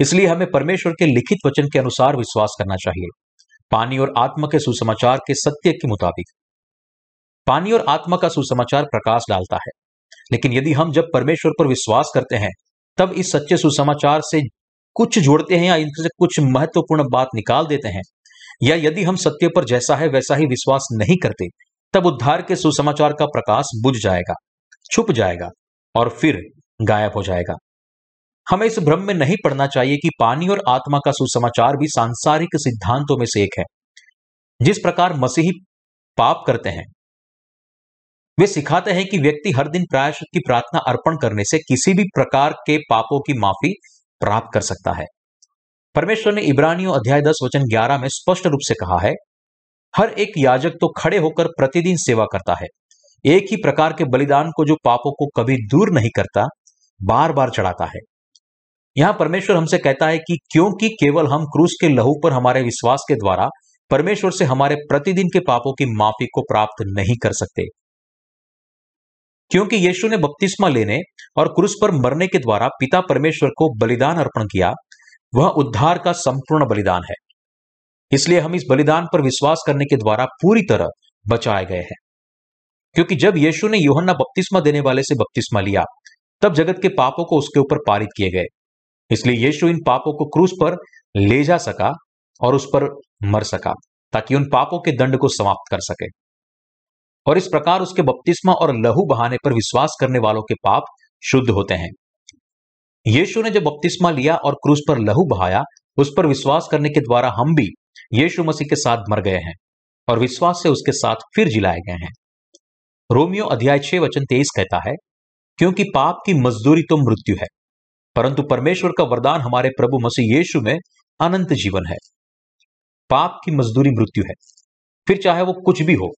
इसलिए हमें परमेश्वर के लिखित वचन के अनुसार विश्वास करना चाहिए। पानी और आत्मा के सुसमाचार के सत्य के मुताबिक। पानी और आत्मा का सुसमाचार प्रकाश डालता है। लेकिन यदि हम जब परमेश्वर पर विश्वास करते हैं, तब इस सच्चे सुसमाचार से कुछ जोड़ते हैं या इनसे कुछ महत्वपूर्ण बात निकाल देते हैं, या यदि हम सत्य पर जैसा है वैसा ही विश्वास नहीं करते, तब उद्धार के सुसमाचार का प्रकाश बुझ जाएगा, छुप जाएगा और फिर गायब हो जाएगा। हमें इस भ्रम में नहीं पड़ना चाहिए कि पानी और आत्मा का सुसमाचार भी सांसारिक सिद्धांतों में से एक है। जिस प्रकार मसीही पाप करते हैं, वे सिखाते हैं कि व्यक्ति हर दिन प्रायश्चित की प्रार्थना अर्पण करने से किसी भी प्रकार के पापों की माफ़ी प्राप्त कर सकता है। परमेश्वर ने इब्रानियों अध्याय दस वचन ग्यारह में स्पष्ट रूप से कहा है, हर एक याजक तो खड़े होकर प्रतिदिन सेवा करता है। एक ही प्रकार के बलिदान को जो पापों को कभी दूर नहीं करता बार बार चढ़ाता है। यहाँ परमेश्वर हमसे कहता है कि क्योंकि केवल हम क्रूस के लहू पर हमारे विश्वास के द्वारा परमेश्वर से हमारे प्रतिदिन के पापों की माफ़ी को प्राप्त नहीं कर सकते। क्योंकि यीशु ने बपतिस्मा लेने और क्रूस पर मरने के द्वारा पिता परमेश्वर को बलिदान अर्पण किया, वह उद्धार का संपूर्ण बलिदान है। इसलिए हम इस बलिदान पर विश्वास करने के द्वारा पूरी तरह बचाए गए हैं। क्योंकि जब यीशु ने योहन्ना बपतिस्मा देने वाले से बपतिस्मा लिया, तब जगत के पापों को उसके ऊपर पारित किए गए। इसलिए यीशु इन पापों को क्रूस पर ले जा सका और उस पर मर सका, ताकि उन पापों के दंड को समाप्त कर सके। और इस प्रकार उसके बपतिस्मा और लहू बहाने पर विश्वास करने वालों के पाप शुद्ध होते हैं। यीशु ने जब बपतिस्मा लिया और क्रूस पर लहू बहाया, उस पर विश्वास करने के द्वारा हम भी यीशु मसीह के साथ मर गए हैं और विश्वास से उसके साथ फिर जिलाए गए हैं। रोमियो अध्याय छह वचन तेईस कहता है, क्योंकि पाप की मजदूरी तो मृत्यु है परंतु परमेश्वर का वरदान हमारे प्रभु मसीह यीशु में अनंत जीवन है। पाप की मजदूरी मृत्यु है। फिर चाहे वो कुछ भी हो,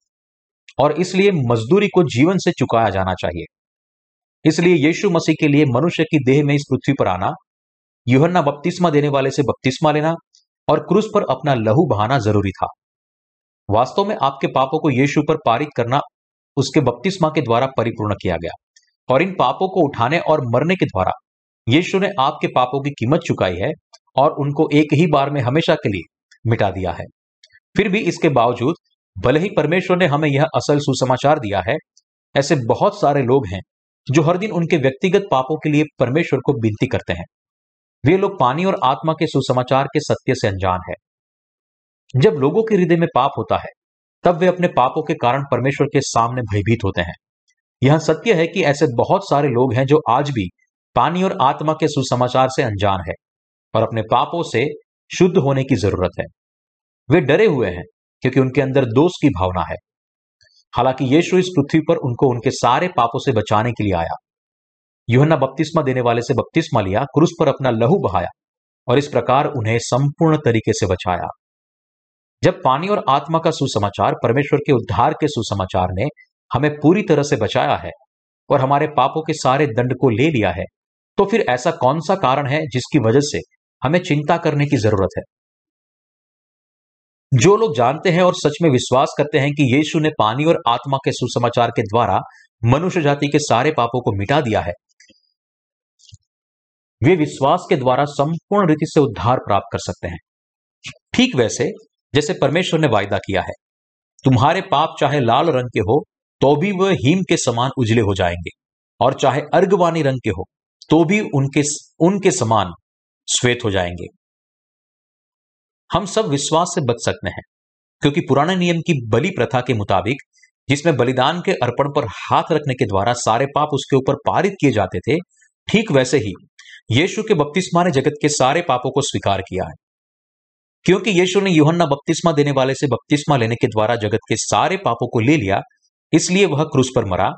और इसलिए मजदूरी को जीवन से चुकाया जाना चाहिए। इसलिए यीशु मसीह के लिए मनुष्य की देह में इस पृथ्वी पर आना, युहन्ना बपतिस्मा देने वाले से बपतिस्मा लेना, और क्रूस पर अपना लहू बहाना ज़रूरी था। वास्तव में आपके पापों को यीशु पर पारित करना, उसके बपतिस्मा के द्वारा परिपूर्ण किया गया, और इन पापों को उठाने और मरने के द्वारा यीशु ने आपके पापों की कीमत चुकाई है और उनको एक ही बार में हमेशा के लिए मिटा दिया है। फिर भी इसके बावजूद, भले ही परमेश्वर ने हमें यह असल सुसमाचार दिया है, ऐसे बहुत सारे लोग हैं जो हर दिन उनके व्यक्तिगत पापों के लिए परमेश्वर को विनती करते हैं। वे लोग पानी और आत्मा के सुसमाचार के सत्य से अनजान है। जब लोगों के हृदय में पाप होता है, तब वे अपने पापों के कारण परमेश्वर के सामने भयभीत होते हैं। यह सत्य है कि ऐसे बहुत सारे लोग हैं जो आज भी पानी और आत्मा के सुसमाचार से अनजान है और अपने पापों से शुद्ध होने की ज़रूरत है। वे डरे हुए हैं, क्योंकि उनके अंदर दोष की भावना है। हालाँकि यीशु इस पृथ्वी पर उनको उनके सारे पापों से बचाने के लिए आया। युहन्ना बपतिस्मा देने वाले से बपतिस्मा लिया, क्रूस पर अपना लहू बहाया और इस प्रकार उन्हें संपूर्ण तरीके से बचाया। जब पानी और आत्मा का सुसमाचार, परमेश्वर के उद्धार के सुसमाचार ने हमें पूरी तरह से बचाया है और हमारे पापों के सारे दंड को ले लिया है तो फिर ऐसा कौन सा कारण है जिसकी वजह से हमें चिंता करने की ज़रूरत है? जो लोग जानते हैं और सच में विश्वास करते हैं कि यीशु ने पानी और आत्मा के सुसमाचार के द्वारा मनुष्य जाति के सारे पापों को मिटा दिया है, वे विश्वास के द्वारा संपूर्ण रीति से उद्धार प्राप्त कर सकते हैं। ठीक वैसे जैसे परमेश्वर ने वायदा किया है, तुम्हारे पाप चाहे लाल रंग के हो तो भी वह हिम के समान उजले हो जाएँगे, और चाहे अर्गवानी रंग के हो तो भी उनके उनके समान श्वेत हो जाएँगे। हम सब विश्वास से बच सकते हैं, क्योंकि पुराने नियम की बलि प्रथा के मुताबिक जिसमें बलिदान के अर्पण पर हाथ रखने के द्वारा सारे पाप उसके ऊपर पारित किए जाते थे, ठीक वैसे ही यीशु के बपतिस्मा ने जगत के सारे पापों को स्वीकार किया है। क्योंकि यीशु ने यूहन्ना बपतिस्मा देने वाले से बपतिस्मा लेने के द्वारा जगत के सारे पापों को ले लिया, इसलिए वह क्रूस पर मरा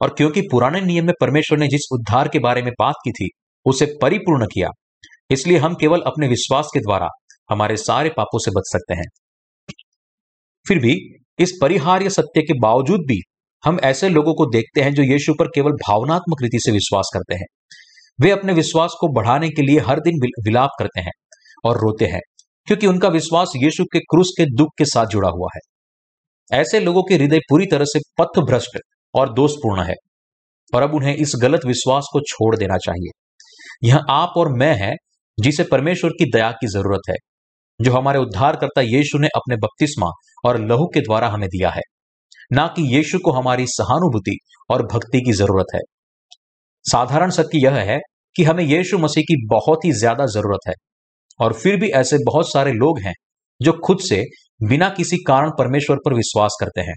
और क्योंकि पुराने नियम में परमेश्वर ने जिस उद्धार के बारे में बात की थी, उसे परिपूर्ण किया। इसलिए हम केवल अपने विश्वास के द्वारा हमारे सारे पापों से बच सकते हैं। फिर भी, इस परिहार्य सत्य के बावजूद भी, हम ऐसे लोगों को देखते हैं जो यीशु पर केवल भावनात्मक रीति से विश्वास करते हैं। वे अपने विश्वास को बढ़ाने के लिए हर दिन विलाप करते हैं और रोते हैं, क्योंकि उनका विश्वास यीशु के क्रूस के दुख के साथ जुड़ा हुआ है। ऐसे लोगों के हृदय पूरी तरह से पथ भ्रष्ट और दोषपूर्ण है। और अब उन्हें इस गलत विश्वास को छोड़ देना चाहिए। यह आप और मैं है, जिसे परमेश्वर की दया की ज़रूरत है, जो हमारे उद्धारकर्ता यीशु ने अपने बपतिस्मा और लहू के द्वारा हमें दिया है। ना कि यीशु को हमारी सहानुभूति और भक्ति की ज़रूरत है। साधारण सत्य यह है कि हमें यीशु मसीह की बहुत ही ज़्यादा ज़रूरत है। और फिर भी ऐसे बहुत सारे लोग हैं, जो खुद से बिना किसी कारण परमेश्वर पर विश्वास करते हैं।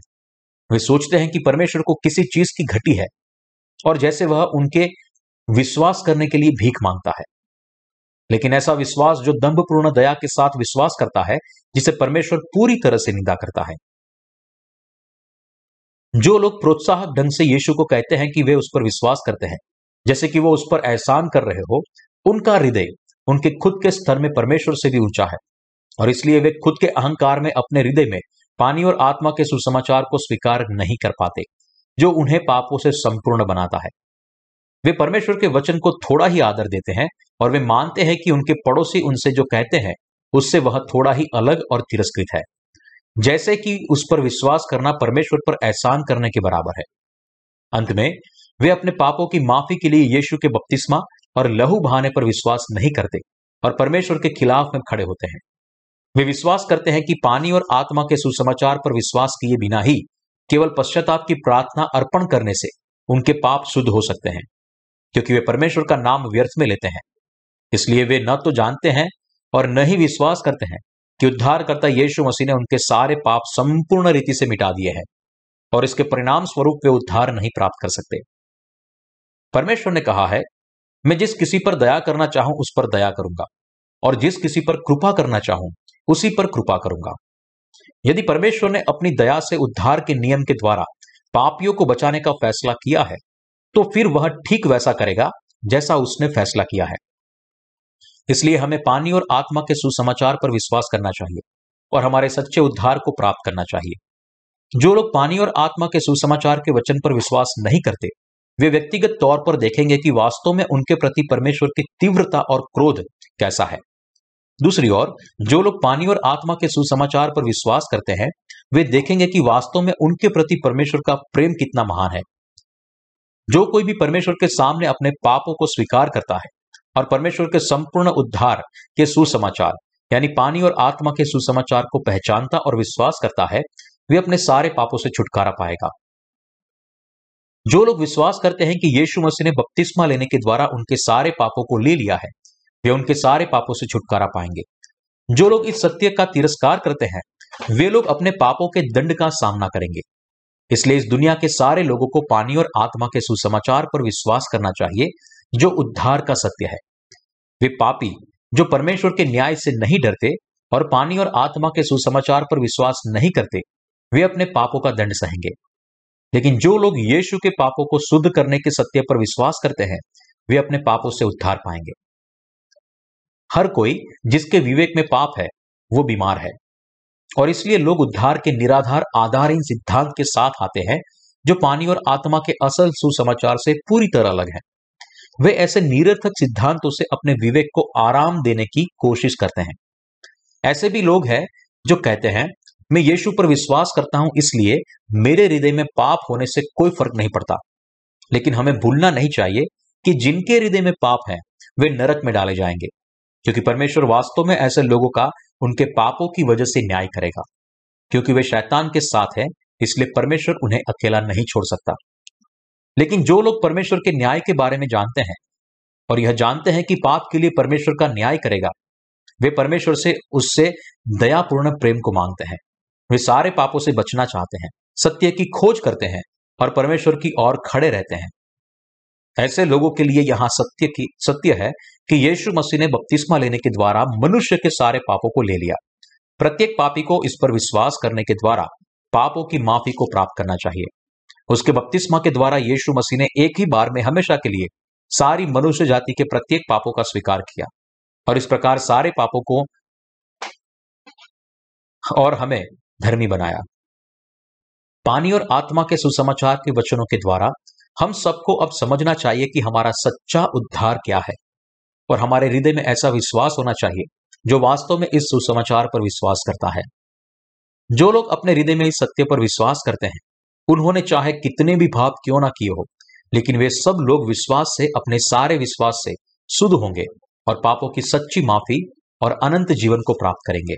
वे सोचते हैं कि परमेश्वर को किसी चीज़ की घटी है और जैसे वह उनके विश्वास करने के लिए भीख माँगता है। लेकिन ऐसा विश्वास जो दंभपूर्ण दया के साथ विश्वास करता है, जिसे परमेश्वर पूरी तरह से निंदा करता है। जो लोग प्रोत्साहक ढंग से यीशु को कहते हैं कि वे उस पर विश्वास करते हैं, जैसे कि वो उस पर एहसान कर रहे हो, उनका हृदय, उनके खुद के स्तर में परमेश्वर से भी ऊँचा है। और इसलिए वे खुद के अहंकार में अपने हृदय में पानी और आत्मा के सुसमाचार को स्वीकार नहीं कर पाते, जो उन्हें पापों से संपूर्ण बनाता है। वे परमेश्वर के वचन को थोड़ा ही आदर देते हैं और वे मानते हैं कि उनके पड़ोसी उनसे जो कहते हैं, उससे वह थोड़ा ही अलग और तिरस्कृत है। जैसे कि उस पर विश्वास करना परमेश्वर पर एहसान करने के बराबर है। अंत में, वे अपने पापों की माफ़ी के लिए यीशु के बपतिस्मा और लहू बहाने पर विश्वास नहीं करते और परमेश्वर के खिलाफ में खड़े होते हैं। वे विश्वास करते हैं कि पानी और आत्मा के सुसमाचार पर विश्वास किए बिना ही केवल पश्चाताप की प्रार्थना अर्पण करने से उनके पाप शुद्ध हो सकते हैं, क्योंकि वे परमेश्वर का नाम व्यर्थ में लेते हैं। इसलिए वे न तो जानते हैं और न ही विश्वास करते हैं कि उद्धारकर्ता यीशु मसीह ने उनके सारे पाप संपूर्ण रीति से मिटा दिए हैं और इसके परिणाम स्वरूप वे उद्धार नहीं प्राप्त कर सकते। परमेश्वर ने कहा है, मैं जिस किसी पर दया करना चाहूँ, उस पर दया करूँगा, और जिस किसी पर कृपा करना चाहूँ उसी पर कृपा करूँगा। यदि परमेश्वर ने अपनी दया से उद्धार के नियम के द्वारा पापियों को बचाने का फैसला किया है तो फिर वह ठीक वैसा करेगा जैसा उसने फैसला किया है। इसलिए हमें पानी और आत्मा के सुसमाचार पर विश्वास करना चाहिए और हमारे सच्चे उद्धार को प्राप्त करना चाहिए। जो लोग पानी और आत्मा के सुसमाचार के वचन पर विश्वास नहीं करते, वे व्यक्तिगत तौर पर देखेंगे कि वास्तव में उनके प्रति परमेश्वर की तीव्रता और क्रोध कैसा है। दूसरी ओर, जो लोग पानी और आत्मा के सुसमाचार पर विश्वास करते हैं, वे देखेंगे कि वास्तव में उनके प्रति परमेश्वर का प्रेम कितना महान है। जो कोई भी परमेश्वर के सामने अपने पापों को स्वीकार करता है और परमेश्वर के संपूर्ण उद्धार के सुसमाचार, यानी पानी और आत्मा के सुसमाचार को पहचानता और विश्वास करता है, वे अपने सारे पापों से छुटकारा पाएगा। जो लोग विश्वास करते हैं कि यीशु मसीह ने बपतिस्मा लेने के द्वारा उनके सारे पापों को ले लिया है वे उनके सारे पापों से छुटकारा पाएँगे। जो लोग इस सत्य का तिरस्कार करते हैं, वे लोग अपने पापों के दंड का सामना करेंगे। इसलिए इस दुनिया के सारे लोगों को पानी और आत्मा के सुसमाचार पर विश्वास करना चाहिए, जो उद्धार का सत्य है। वे पापी, जो परमेश्वर के न्याय से नहीं डरते और पानी और आत्मा के सुसमाचार पर विश्वास नहीं करते, वे अपने पापों का दंड सहेंगे। लेकिन जो लोग यीशु के पापों को शुद्ध करने के सत्य पर विश्वास करते हैं, वे अपने पापों से उद्धार पाएँगे। हर कोई जिसके विवेक में पाप है, वो बीमार है। और इसलिए लोग उद्धार के निराधार, आधारहीन सिद्धांत के साथ आते हैं, जो पानी और आत्मा के असल सुसमाचार से पूरी तरह अलग है। वे ऐसे निरर्थक सिद्धांतों से अपने विवेक को आराम देने की कोशिश करते हैं। ऐसे भी लोग हैं, जो कहते हैं, मैं यीशु पर विश्वास करता हूँ, इसलिए मेरे हृदय में पाप होने से कोई फ़र्क नहीं पड़ता। लेकिन हमें भूलना नहीं चाहिए कि जिनके हृदय में पाप है, वे नरक में डाले जाएँगे। क्योंकि परमेश्वर वास्तव में ऐसे लोगों का, उनके पापों की वजह से न्याय करेगा। क्योंकि वे शैतान के साथ है, इसलिए परमेश्वर उन्हें अकेला नहीं छोड़ सकता। लेकिन जो लोग परमेश्वर के न्याय के बारे में जानते हैं, और यह जानते हैं कि पाप के लिए परमेश्वर का न्याय करेगा, वे परमेश्वर से, उससे दयापूर्ण प्रेम को मांगते हैं। वे सारे पापों से बचना चाहते हैं, सत्य की खोज करते हैं, और परमेश्वर की ओर खड़े रहते हैं। ऐसे लोगों के लिए यहाँ सत्य की, सत्य है कि यीशु मसीह ने बपतिस्मा लेने के द्वारा मनुष्य के सारे पापों को ले लिया। प्रत्येक पापी को इस पर विश्वास करने के द्वारा पापों की माफ़ी को प्राप्त करना चाहिए। उसके बपतिस्मा के द्वारा यीशु मसीह ने एक ही बार में हमेशा के लिए सारी मनुष्य जाति के प्रत्येक पापों का स्वीकार किया और इस प्रकार सारे पापों को और हमें धर्मी बनाया। पानी और आत्मा के सुसमाचार के वचनों के द्वारा हम सबको अब समझना चाहिए कि हमारा सच्चा उद्धार क्या है। और हमारे हृदय में ऐसा विश्वास होना चाहिए, जो वास्तव में इस सुसमाचार पर विश्वास करता है। जो लोग अपने हृदय में इस सत्य पर विश्वास करते हैं, उन्होंने चाहे कितने भी भाव क्यों ना किए हो, लेकिन वे सब लोग विश्वास से, अपने सारे विश्वास से शुद्ध होंगे और पापों की सच्ची माफ़ी और अनंत जीवन को प्राप्त करेंगे।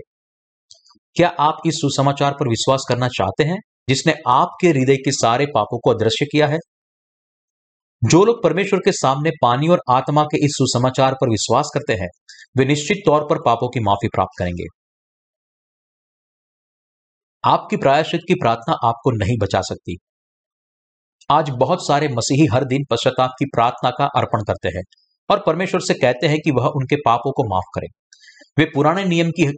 क्या आप इस सुसमाचार पर विश्वास करना चाहते हैं, जिसने आपके हृदय के सारे पापों को अदृश्य किया है? जो लोग परमेश्वर के सामने पानी और आत्मा के इस सुसमाचार पर विश्वास करते हैं, वे निश्चित तौर पर पापों की माफ़ी प्राप्त करेंगे। आपकी प्रायश्चित की प्रार्थना आपको नहीं बचा सकती। आज बहुत सारे मसीही हर दिन पश्चाताप की प्रार्थना का अर्पण करते हैं और परमेश्वर से कहते हैं कि वह उनके पापों को माफ़ करे। वे पुराने नियम की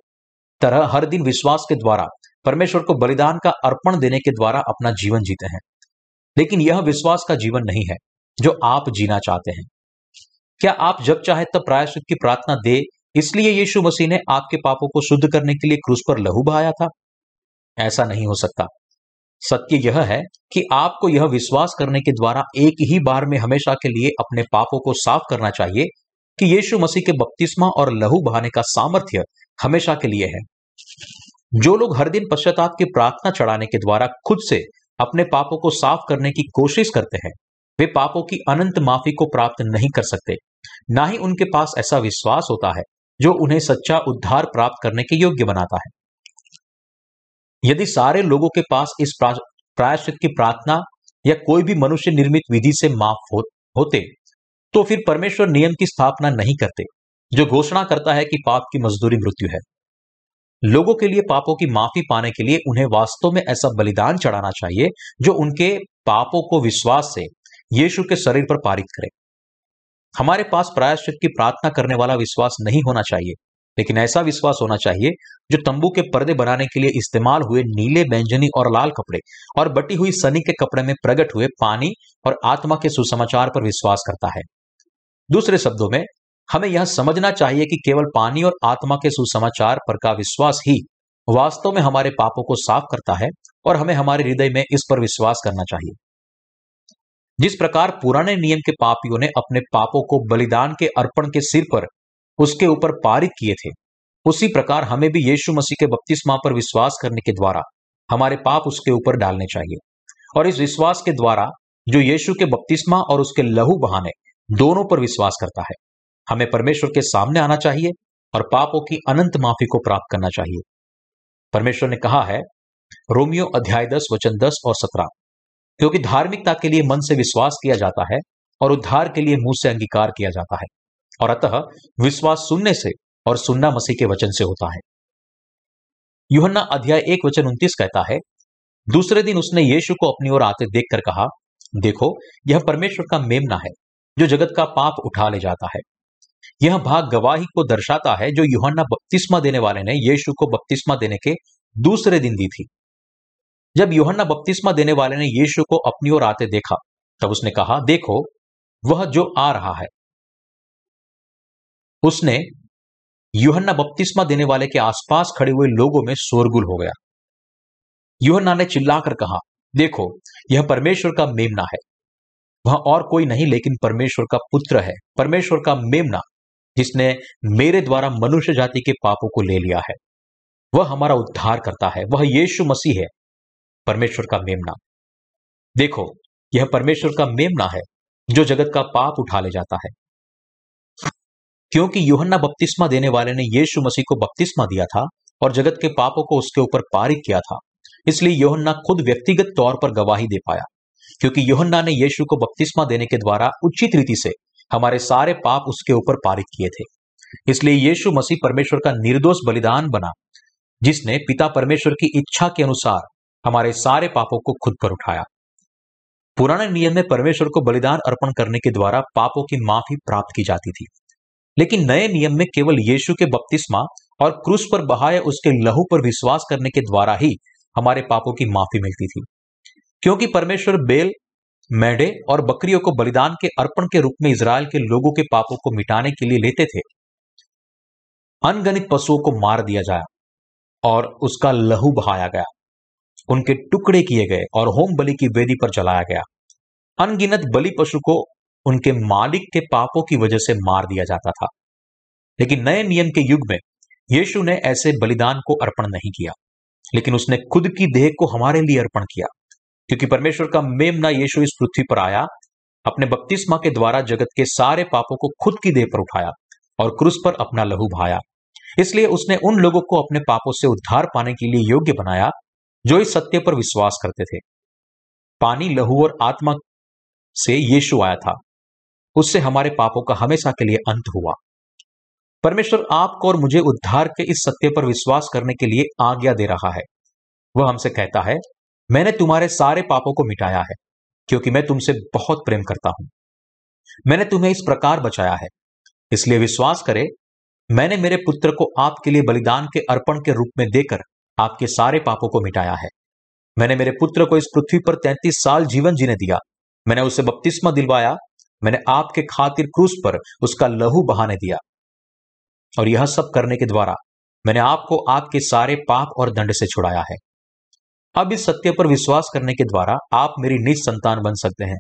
तरह हर दिन विश्वास के द्वारा, परमेश्वर को बलिदान का अर्पण देने के द्वारा अपना जीवन जीते हैं। लेकिन यह विश्वास का जीवन नहीं है। जो आप जीना चाहते हैं। क्या आप जब चाहे तब प्रायश्चित की प्रार्थना दे, इसलिए यीशु मसीह ने आपके पापों को शुद्ध करने के लिए क्रूस पर लहू बहाया था? ऐसा नहीं हो सकता। सत्य यह है कि आपको यह विश्वास करने के द्वारा एक ही बार में हमेशा के लिए अपने पापों को साफ़ करना चाहिए कि यीशु मसीह के बपतिस्मा और लहू बहाने का सामर्थ्य हमेशा के लिए है। जो लोग हर दिन पश्चाताप की प्रार्थना चढ़ाने के द्वारा खुद से अपने पापों को साफ़ करने की कोशिश करते हैं वे पापों की अनंत माफ़ी को प्राप्त नहीं कर सकते। ना ही उनके पास ऐसा विश्वास होता है जो उन्हें सच्चा उद्धार प्राप्त करने के योग्य बनाता है। यदि सारे लोगों के पास इस प्रायश्चित की प्रार्थना या कोई भी मनुष्य निर्मित विधि से माफ़ हो, होते तो फिर परमेश्वर नियम की स्थापना नहीं करते जो घोषणा करता है कि पाप की मजदूरी मृत्यु है। लोगों के लिए पापों की माफ़ी पाने के लिए उन्हें वास्तव में ऐसा बलिदान चढ़ाना चाहिए जो उनके पापों को विश्वास से यीशु के शरीर पर पारित करे। हमारे पास प्रायश्चित की प्रार्थना करने वाला विश्वास नहीं होना चाहिए, लेकिन ऐसा विश्वास होना चाहिए जो तंबू के पर्दे बनाने के लिए इस्तेमाल हुए नीले बैंजनी और लाल कपड़े और बटी हुई सनी के कपड़े में प्रकट हुए पानी और आत्मा के सुसमाचार पर विश्वास करता है। दूसरे शब्दों में, हमें यह समझना चाहिए कि केवल पानी और आत्मा के सुसमाचार पर का विश्वास ही वास्तव में हमारे पापों को साफ़ करता है और हमें हमारे हृदय में इस पर विश्वास करना चाहिए। जिस प्रकार पुराने नियम के पापियों ने अपने पापों को बलिदान के अर्पण के सिर पर उसके ऊपर पारित किए थे, उसी प्रकार हमें भी यीशु मसीह के बपतिस्मा पर विश्वास करने के द्वारा हमारे पाप उसके ऊपर डालने चाहिए। और इस विश्वास के द्वारा जो यीशु के बपतिस्मा और उसके लहू बहाने दोनों पर विश्वास करता है, हमें परमेश्वर के सामने आना चाहिए और पापों की अनंत माफ़ी को प्राप्त करना चाहिए। परमेश्वर ने कहा है, रोमियो अध्याय दस, वचन दस और सत्रह। क्योंकि धार्मिकता के लिए मन से विश्वास किया जाता है और उद्धार के लिए मुँह से अंगीकार किया जाता है। और अतः विश्वास सुनने से और सुनना मसीह के वचन से होता है। युहन्ना अध्याय एक वचन उन्तीस कहता है, दूसरे दिन उसने यीशु को अपनी ओर आते देखकर कहा, देखो, यह परमेश्वर का मेमना है, जो जगत का पाप उठा ले जाता है। यह भाग गवाही को दर्शाता है जो युहन्ना बपतिस्मा देने वाले ने यीशु को बपतिस्मा देने के दूसरे दिन दी थी। जब योहन्ना बपतिस्मा देने वाले ने यीशु को अपनी ओर आते देखा, तब उसने कहा, देखो, वह जो आ रहा है। उसने यूहन्ना बपतिस्मा देने वाले के आसपास खड़े हुए लोगों में शोरगुल हो गया। यूहन्ना ने चिल्लाकर कहा, देखो, यह परमेश्वर का मेमना है। वह और कोई नहीं, लेकिन परमेश्वर का पुत्र है। परमेश्वर का मेमना, जिसने मेरे द्वारा मनुष्य जाति के पापों को ले लिया है। वह हमारा उद्धार करता है। वह यीशु मसीह है। परमेश्वर का मेमना। देखो, यह परमेश्वर का मेमना है, जो जगत का पाप उठा ले जाता है। क्योंकि यूहन्ना बपतिस्मा देने वाले ने यीशु मसीह को बपतिस्मा दिया था और जगत के पापों को उसके ऊपर पारित किया था, इसलिए योहन्ना खुद व्यक्तिगत तौर पर गवाही दे पाया। क्योंकि योहन्ना ने यीशु को बपतिस्मा देने के द्वारा उचित रीति से हमारे सारे पाप उसके ऊपर पारित किए थे। इसलिए यीशु मसीह परमेश्वर का निर्दोष बलिदान बना, जिसने पिता परमेश्वर की इच्छा के अनुसार हमारे सारे पापों को खुद पर उठाया। पुराने नियम में परमेश्वर को बलिदान अर्पण करने के द्वारा पापों की माफ़ी प्राप्त की जाती थी। लेकिन नए नियम में केवल यीशु के बपतिस्मा और क्रूस पर बहाए उसके लहू पर विश्वास करने के द्वारा ही हमारे पापों की माफ़ी मिलती थी। क्योंकि परमेश्वर बेल मेढे और बकरियों को बलिदान के अर्पण के रूप में इसराइल के लोगों के पापों को मिटाने के लिए लेते थे, अनगणित पशुओं को मार दिया जाया और उसका लहू बहाया गया। उनके टुकड़े किए गए और होम बलि की वेदी पर जलाया गया। अनगिनत बलि पशु को उनके मालिक के पापों की वजह से मार दिया जाता था। लेकिन नए नियम के युग में यीशु ने ऐसे बलिदान को अर्पण नहीं किया, लेकिन उसने खुद की देह को हमारे लिए अर्पण किया, क्योंकि परमेश्वर का मेमना यीशु इस पृथ्वी पर आया, अपने बपतिस्मा के द्वारा जगत के सारे पापों को खुद की देह पर उठाया और क्रूस पर अपना लहू भाया इसलिए उसने उन लोगों को अपने पापों से उद्धार पाने के लिए योग्य बनाया जो इस सत्य पर विश्वास करते थे। पानी, लहू और आत्मा से यीशु आया था। उससे हमारे पापों का हमेशा के लिए अंत हुआ। परमेश्वर आपको और मुझे उद्धार के इस सत्य पर विश्वास करने के लिए आज्ञा दे रहा है। वह हमसे कहता है, मैंने तुम्हारे सारे पापों को मिटाया है, क्योंकि मैं तुमसे बहुत प्रेम करता हूँ। मैंने तुम्हें इस प्रकार बचाया है। इसलिए विश्वास करे, मैंने मेरे पुत्र को आपके लिए बलिदान के अर्पण के रूप में देकर आपके सारे पापों को मिटाया है। मैंने मेरे पुत्र को इस पृथ्वी पर तैंतीस साल जीवन जीने दिया। मैंने उसे बपतिस्मा दिलवाया। मैंने आपके खातिर क्रूस पर उसका लहू बहाने दिया। और यह सब करने के द्वारा मैंने आपको आपके सारे पाप और दंड से छुड़ाया है। अब इस सत्य पर विश्वास करने के द्वारा आप मेरी निज संतान बन सकते हैं,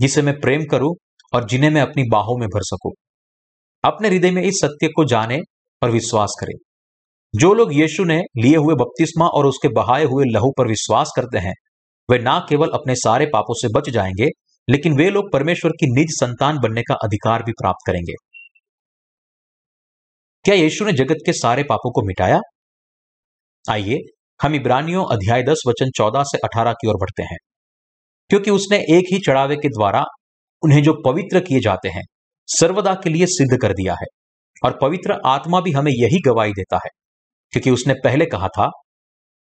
जिसे मैं प्रेम करूँ और जिन्हें मैं अपनी बाहों में भर सकूँ। अपने हृदय में इस सत्य को जाने और विश्वास करें। जो लोग यीशु ने लिए हुए बपतिस्मा और उसके बहाए हुए लहू पर विश्वास करते हैं, वे ना केवल अपने सारे पापों से बच जाएँगे, लेकिन वे लोग परमेश्वर की निज संतान बनने का अधिकार भी प्राप्त करेंगे। क्या यीशु ने जगत के सारे पापों को मिटाया? आइए, हम इब्रानियों अध्याय दस वचन चौदह से अठारह की ओर बढ़ते हैं। क्योंकि उसने एक ही चढ़ावे के द्वारा उन्हें जो पवित्र किए जाते हैं, सर्वदा के लिए सिद्ध कर दिया है, और पवित्र आत्मा भी हमें यही गवाही देता है। क्योंकि उसने पहले कहा था,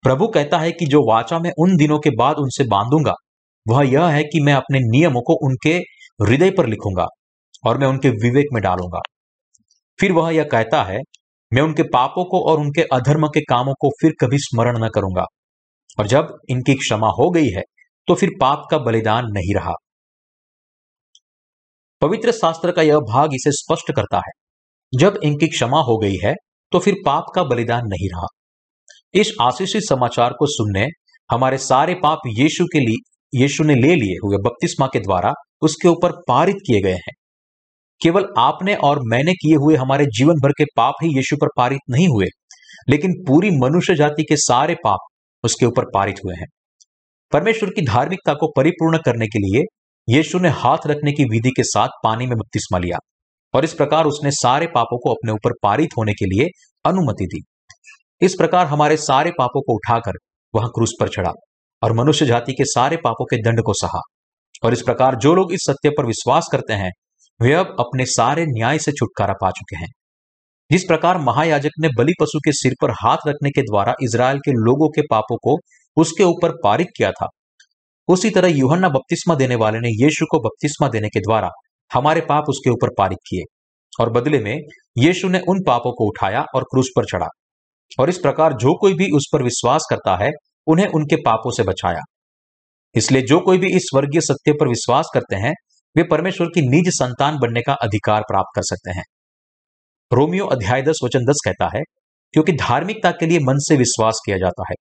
प्रभु कहता है कि जो वाचा मैं उन दिनों के बाद उनसे बांधूँगा, वह यह है कि मैं अपने नियमों को उनके हृदय पर लिखूँगा और मैं उनके विवेक में डालूँगा। फिर वह यह कहता है, मैं उनके पापों को और उनके अधर्म के कामों को फिर कभी स्मरण न करूँगा। और जब इनकी क्षमा हो गई है तो फिर पाप का बलिदान नहीं रहा। पवित्र शास्त्र का यह भाग इसे स्पष्ट करता है, जब इनकी क्षमा हो गई है तो फिर पाप का बलिदान नहीं रहा। इस आशीषित समाचार को सुनने, हमारे सारे पाप यीशु के लिए, यीशु ने ले लिए हुए बपतिस्मा के द्वारा उसके ऊपर पारित किए गए हैं। केवल आपने और मैंने किए हुए हमारे जीवन भर के पाप ही यीशु पर पारित नहीं हुए, लेकिन पूरी मनुष्य जाति के सारे पाप उसके ऊपर पारित हुए हैं। परमेश्वर की धार्मिकता को परिपूर्ण करने के लिए यीशु ने हाथ रखने की विधि के साथ पानी में बपतिस्मा लिया। और इस प्रकार उसने सारे पापों को अपने ऊपर पारित होने के लिए अनुमति दी। इस प्रकार हमारे सारे पापों को उठाकर वह क्रूस पर चढ़ा और मनुष्य जाति के सारे पापों के दंड को सहा। और इस प्रकार जो लोग इस सत्य पर विश्वास करते हैं, वे अब अपने सारे न्याय से छुटकारा पा चुके हैं। जिस प्रकार महायाजक ने बलि पशु के सिर पर हाथ रखने के द्वारा इसराइल के लोगों के पापों को उसके ऊपर पारित किया था, उसी तरह यूहन्ना बपतिस्मा देने वाले ने यीशु को बपतिस्मा देने के द्वारा हमारे पाप उसके ऊपर पारित किए और बदले में यीशु ने उन पापों को उठाया और क्रूस पर चढ़ा और इस प्रकार जो कोई भी उस पर विश्वास करता है, उन्हें उनके पापों से बचाया। इसलिए जो कोई भी इस स्वर्गीय सत्य पर विश्वास करते हैं, वे परमेश्वर की निज संतान बनने का अधिकार प्राप्त कर सकते हैं। रोमियो अध्याय दस वचन दस कहता है, क्योंकि धार्मिकता के लिए मन से विश्वास किया जाता है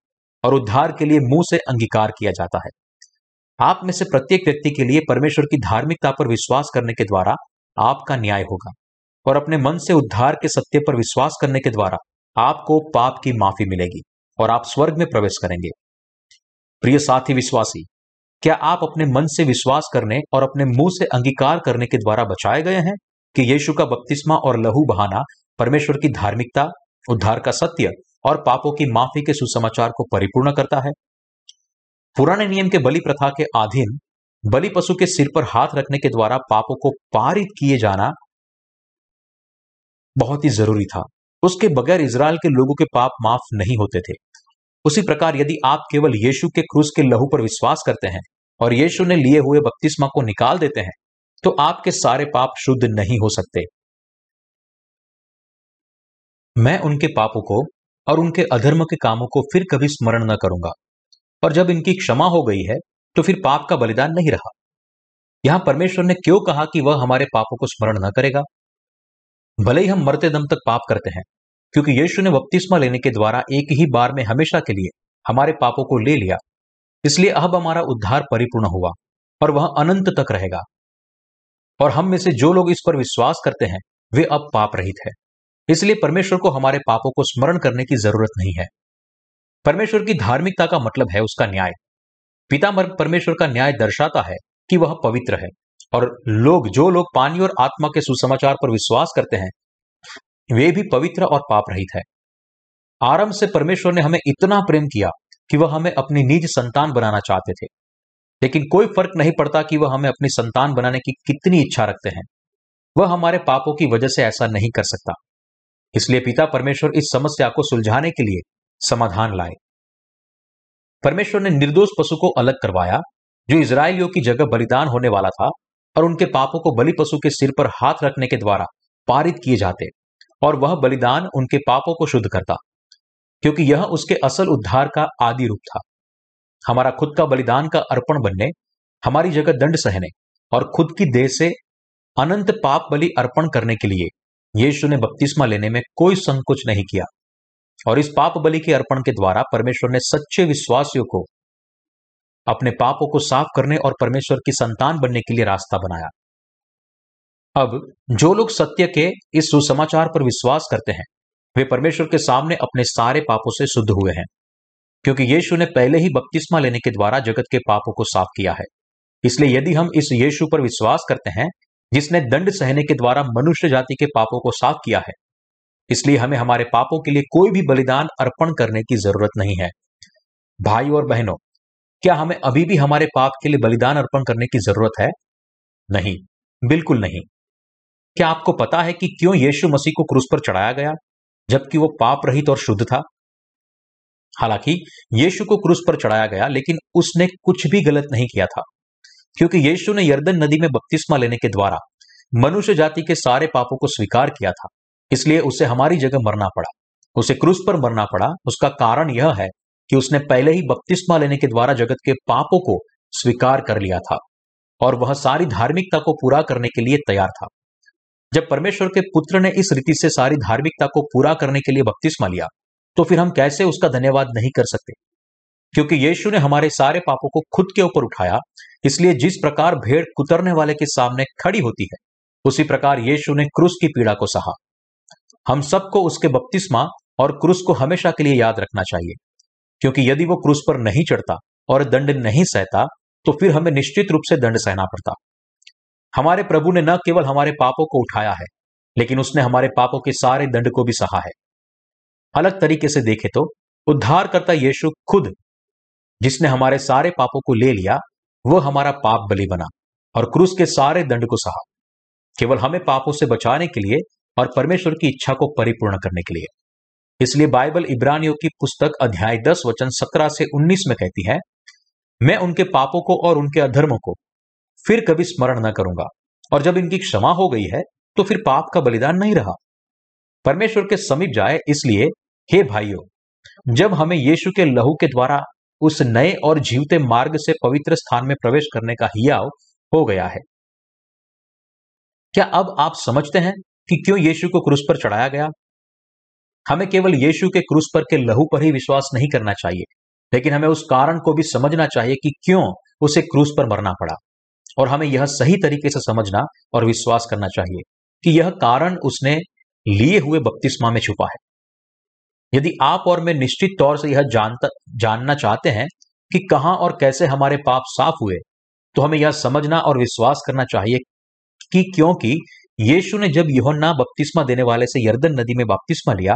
और उद्धार के लिए मुँह से अंगीकार किया जाता है। आप में से प्रत्येक व्यक्ति के लिए परमेश्वर की धार्मिकता पर विश्वास करने के द्वारा आपका न्याय होगा और अपने मन से उद्धार के सत्य पर विश्वास करने के द्वारा आपको पाप की माफ़ी मिलेगी और आप स्वर्ग में प्रवेश करेंगे। प्रिय साथी विश्वासी, क्या आप अपने मन से विश्वास करने और अपने मुँह से अंगीकार करने के द्वारा बचाए गए हैं कि यीशु का बपतिस्मा और लहू बहाना परमेश्वर की धार्मिकता, उद्धार का सत्य और पापों की माफ़ी के सुसमाचार को परिपूर्ण करता है? पुराने नियम के बलि प्रथा के अधीन, बलि पशु के सिर पर हाथ रखने के द्वारा पापों को पारित किए जाना बहुत ही ज़रूरी था। उसके बगैर इसराइल के लोगों के पाप माफ़ नहीं होते थे। उसी प्रकार यदि आप केवल यीशु के क्रूस के लहू पर विश्वास करते हैं और यीशु ने लिए हुए बपतिस्मा को निकाल देते हैं तो आपके सारे पाप शुद्ध नहीं हो सकते। मैं उनके पापों को और उनके अधर्म के कामों को फिर कभी स्मरण न करूँगा। और जब इनकी क्षमा हो गई है तो फिर पाप का बलिदान नहीं रहा। यहाँ परमेश्वर ने क्यों कहा कि वह हमारे पापों को स्मरण न करेगा? भले ही हम मरते दम तक पाप करते हैं, क्योंकि यीशु ने बपतिस्मा लेने के द्वारा एक ही बार में हमेशा के लिए हमारे पापों को ले लिया। इसलिए अब हमारा उद्धार परिपूर्ण हुआ और वह अनंत तक रहेगा। और हम में से जो लोग इस पर विश्वास करते हैं, वे अब पाप रहित है। इसलिए परमेश्वर को हमारे पापों को स्मरण करने की ज़रूरत नहीं है। परमेश्वर की धार्मिकता का मतलब है उसका न्याय। पिता परमेश्वर का न्याय दर्शाता है कि वह पवित्र है। और लोग, जो लोग पानी और आत्मा के सुसमाचार पर विश्वास करते हैं, वे भी पवित्र और पाप रहित है। आरंभ से परमेश्वर ने हमें इतना प्रेम किया कि वह हमें अपनी निज संतान बनाना चाहते थे। लेकिन कोई फ़र्क नहीं पड़ता कि वह हमें अपनी संतान बनाने की कितनी इच्छा रखते हैं। वह हमारे पापों की वजह से ऐसा नहीं कर सकता। इसलिए पिता परमेश्वर इस समस्या को सुलझाने के लिए समाधान लाए। परमेश्वर ने निर्दोष पशु को अलग करवाया, जो इसराइलियों की जगह बलिदान होने वाला था, और उनके पापों को बलि पशु के सिर पर हाथ रखने के द्वारा पारित किए जाते, और वह बलिदान उनके पापों को शुद्ध करता, क्योंकि यह उसके असल उद्धार का आदि रूप था। हमारा खुद का बलिदान का अर्पण बनने, हमारी जगह दंड सहने, और खुद की देह से अनंत पाप बलि अर्पण करने के लिए यीशु ने बपतिस्मा लेने में कोई संकोच नहीं किया। और इस पाप बलि के अर्पण के द्वारा परमेश्वर ने सच्चे विश्वासियों को अपने पापों को साफ़ करने और परमेश्वर की संतान बनने के लिए रास्ता बनाया। अब जो लोग सत्य के इस सुसमाचार पर विश्वास करते हैं, वे परमेश्वर के सामने अपने सारे पापों से शुद्ध हुए हैं, क्योंकि यीशु ने पहले ही बपतिस्मा लेने के द्वारा जगत के पापों को साफ़ किया है। इसलिए यदि हम इस यीशु पर विश्वास करते हैं, जिसने दंड सहने के द्वारा मनुष्य जाति के पापों को साफ़ किया है इसलिए हमें हमारे पापों के लिए कोई भी बलिदान अर्पण करने की ज़रूरत नहीं है। भाई और बहनों, क्या हमें अभी भी हमारे पाप के लिए बलिदान अर्पण करने की ज़रूरत है? नहीं, बिल्कुल नहीं। क्या आपको पता है कि क्यों यीशु मसीह को क्रूस पर चढ़ाया गया, जबकि वो पाप रहित और शुद्ध था? हालाँकि, यीशु को क्रूस पर चढ़ाया गया, लेकिन उसने कुछ भी गलत नहीं किया था, क्योंकि यीशु ने यर्दन नदी में बपतिस्मा लेने के द्वारा मनुष्य जाति के सारे पापों को स्वीकार किया था। इसलिए उसे हमारी जगह मरना पड़ा। उसे क्रूस पर मरना पड़ा। उसका कारण यह है कि उसने पहले ही बपतिस्मा लेने के द्वारा जगत के पापों को स्वीकार कर लिया था और वह सारी धार्मिकता को पूरा करने के लिए तैयार था। जब परमेश्वर के पुत्र ने इस रीति से सारी धार्मिकता को पूरा करने के लिए बपतिस्मा लिया तो फिर हम कैसे उसका धन्यवाद नहीं कर सकते? क्योंकि यीशु ने हमारे सारे पापों को खुद के ऊपर उठाया, इसलिए जिस प्रकार भेड़ कुतरने वाले के सामने खड़ी होती है, उसी प्रकार यीशु ने क्रूस की पीड़ा को सहा। हम सबको उसके बपतिस्मा और क्रूस को हमेशा के लिए याद रखना चाहिए। क्योंकि यदि वो क्रूस पर नहीं चढ़ता और दंड नहीं सहता तो फिर हमें निश्चित रूप से दंड सहना पड़ता। हमारे प्रभु ने न केवल हमारे पापों को उठाया है, लेकिन उसने हमारे पापों के सारे दंड को भी सहा है। अलग तरीके से देखे तो उद्धारकर्ता यीशु खुद, जिसने हमारे सारे पापों को ले लिया वह हमारा पाप बलि बना और क्रूस के सारे दंड को सहा। केवल हमें पापों से बचाने के लिए और परमेश्वर की इच्छा को परिपूर्ण करने के लिए। इसलिए बाइबल इब्रानियों की पुस्तक अध्याय दस, वचन सत्रह से उन्नीस में कहती है, मैं उनके पापों को और उनके अधर्मों को फिर कभी स्मरण न करूँगा, और जब इनकी क्षमा हो गई है तो फिर पाप का बलिदान नहीं रहा। परमेश्वर के समीप जाए इसलिए, हे भाइयों, जब हमें यीशु के लहू के द्वारा उस नए और जीवते मार्ग से पवित्र स्थान में प्रवेश करने का हियाव हो गया है, क्या अब आप समझते हैं कि क्यों यीशु को क्रूस पर चढ़ाया गया? हमें केवल यीशु के क्रूस पर के लहू पर ही विश्वास नहीं करना चाहिए, लेकिन हमें उस कारण को भी समझना चाहिए कि क्यों उसे क्रूस पर मरना पड़ा। और हमें यह सही तरीके से समझना और विश्वास करना चाहिए कि यह कारण उसने लिए हुए बपतिस्मा में छुपा है। यदि आप और मैं निश्चित तौर से यह जानता, जानना चाहते हैं कि कहाँ और कैसे हमारे पाप साफ़ हुए तो हमें यह समझना और विश्वास करना चाहिए कि क्योंकि यीशु ने जब योहन्ना बपतिस्मा देने वाले से यर्दन नदी में बपतिस्मा लिया,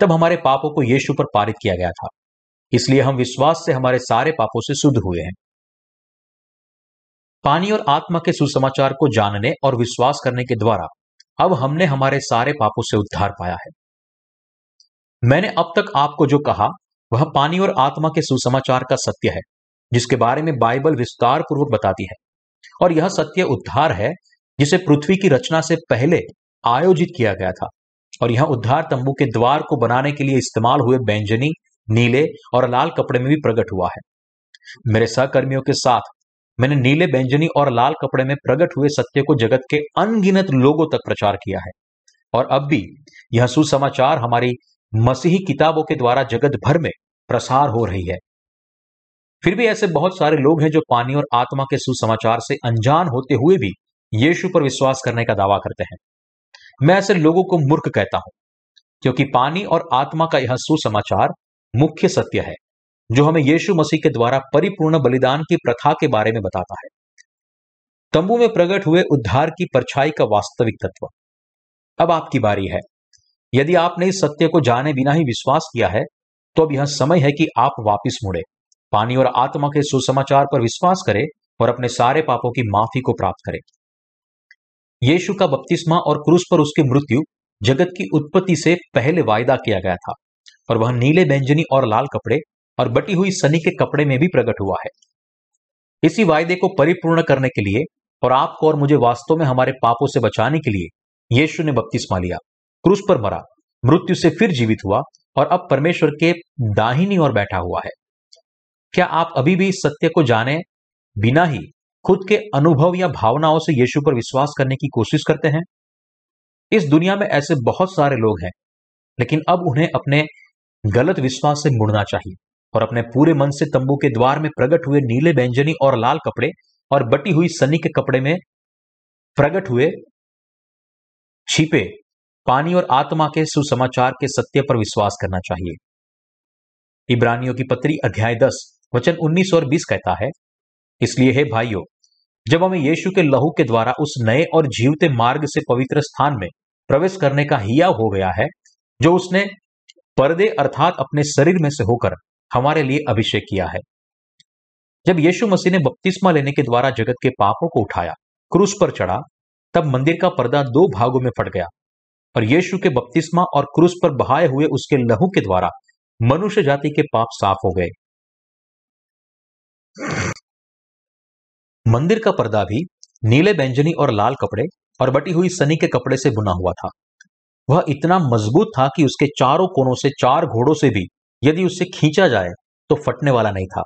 तब हमारे पापों को यीशु पर पारित किया गया था। इसलिए हम विश्वास से हमारे सारे पापों से शुद्ध हुए हैं। पानी और आत्मा के सुसमाचार को जानने और विश्वास करने के द्वारा अब हमने हमारे सारे पापों से उद्धार पाया है। मैंने अब तक आपको जो कहा, वह पानी और आत्मा के सुसमाचार का सत्य है, जिसके बारे में बाइबल विस्तार पूर्वक बताती है। और यह सत्य उद्धार है जिसे पृथ्वी की रचना से पहले आयोजित किया गया था। और यह उद्धार तंबू के द्वार को बनाने के लिए इस्तेमाल हुए बैंजनी, नीले और लाल कपड़े में भी प्रकट हुआ है। मेरे सहकर्मियों के साथ मैंने नीले बैंजनी और लाल कपड़े में प्रकट हुए सत्य को जगत के अनगिनत लोगों तक प्रचार किया है। और अब भी यह सुसमाचार हमारी मसीही किताबों के द्वारा जगत भर में प्रसार हो रही है। फिर भी ऐसे बहुत सारे लोग हैं जो पानी और आत्मा के सुसमाचार से अनजान होते हुए भी यीशु पर विश्वास करने का दावा करते हैं। मैं ऐसे लोगों को मूर्ख कहता हूँ, क्योंकि पानी और आत्मा का यह सुसमाचार मुख्य सत्य है, जो हमें यीशु मसीह के द्वारा परिपूर्ण बलिदान की प्रथा के बारे में बताता है। तंबू में प्रकट हुए उद्धार की परछाई का वास्तविक तत्व। अब आपकी बारी है। यदि आपने इस सत्य को जाने बिना ही विश्वास किया है तो अब यह समय है कि आप वापिस मुड़े। पानी और आत्मा के सुसमाचार पर विश्वास करें और अपने सारे पापों की माफ़ी को प्राप्त करें। यीशु का बपतिस्मा और क्रूस पर उसकी मृत्यु जगत की उत्पत्ति से पहले वायदा किया गया था और वह नीले बैंजनी और लाल कपड़े और बटी हुई सनी के कपड़े में भी प्रकट हुआ है। इसी वायदे को परिपूर्ण करने के लिए और आपको और मुझे वास्तव में हमारे पापों से बचाने के लिए यीशु ने बपतिस्मा लिया। क्रूस पर मरा, मृत्यु से फिर जीवित हुआ और अब परमेश्वर के दाहिनी ओर बैठा हुआ है। क्या आप अभी भी इस सत्य को जाने? बिना ही खुद के अनुभव या भावनाओं से यीशु पर विश्वास करने की कोशिश करते हैं। इस दुनिया में ऐसे बहुत सारे लोग हैं, लेकिन अब उन्हें अपने गलत विश्वास से मुड़ना चाहिए और अपने पूरे मन से तंबू के द्वार में प्रकट हुए नीले व्यंजनी और लाल कपड़े और बटी हुई सनी के कपड़े में प्रकट हुए छिपे पानी और आत्मा के सुसमाचार के सत्य पर विश्वास करना चाहिए। इब्रानियों की पत्री अध्याय दस, वचन उन्नीस और बीस कहता है इसलिए हे भाइयों, जब हमें यीशु के लहू के द्वारा उस नए और जीवते मार्ग से पवित्र स्थान में प्रवेश करने का हिया हो गया है, जो उसने पर्दे अर्थात अपने शरीर में से होकर हमारे लिए अभिषेक किया है। जब यीशु मसीह ने बपतिस्मा लेने के द्वारा जगत के पापों को उठाया, क्रूस पर चढ़ा, तब मंदिर का पर्दा दो भागों में फट गया और यीशु के बपतिस्मा और क्रूस पर बहाए हुए उसके लहू के द्वारा मनुष्य जाति के पाप साफ़ हो गए। मंदिर का पर्दा भी नीले बैंजनी और लाल कपड़े और बटी हुई सनी के कपड़े से बुना हुआ था। वह इतना मज़बूत था कि उसके चारों कोनों से, चार घोड़ों से भी यदि उसे खींचा जाए तो फटने वाला नहीं था।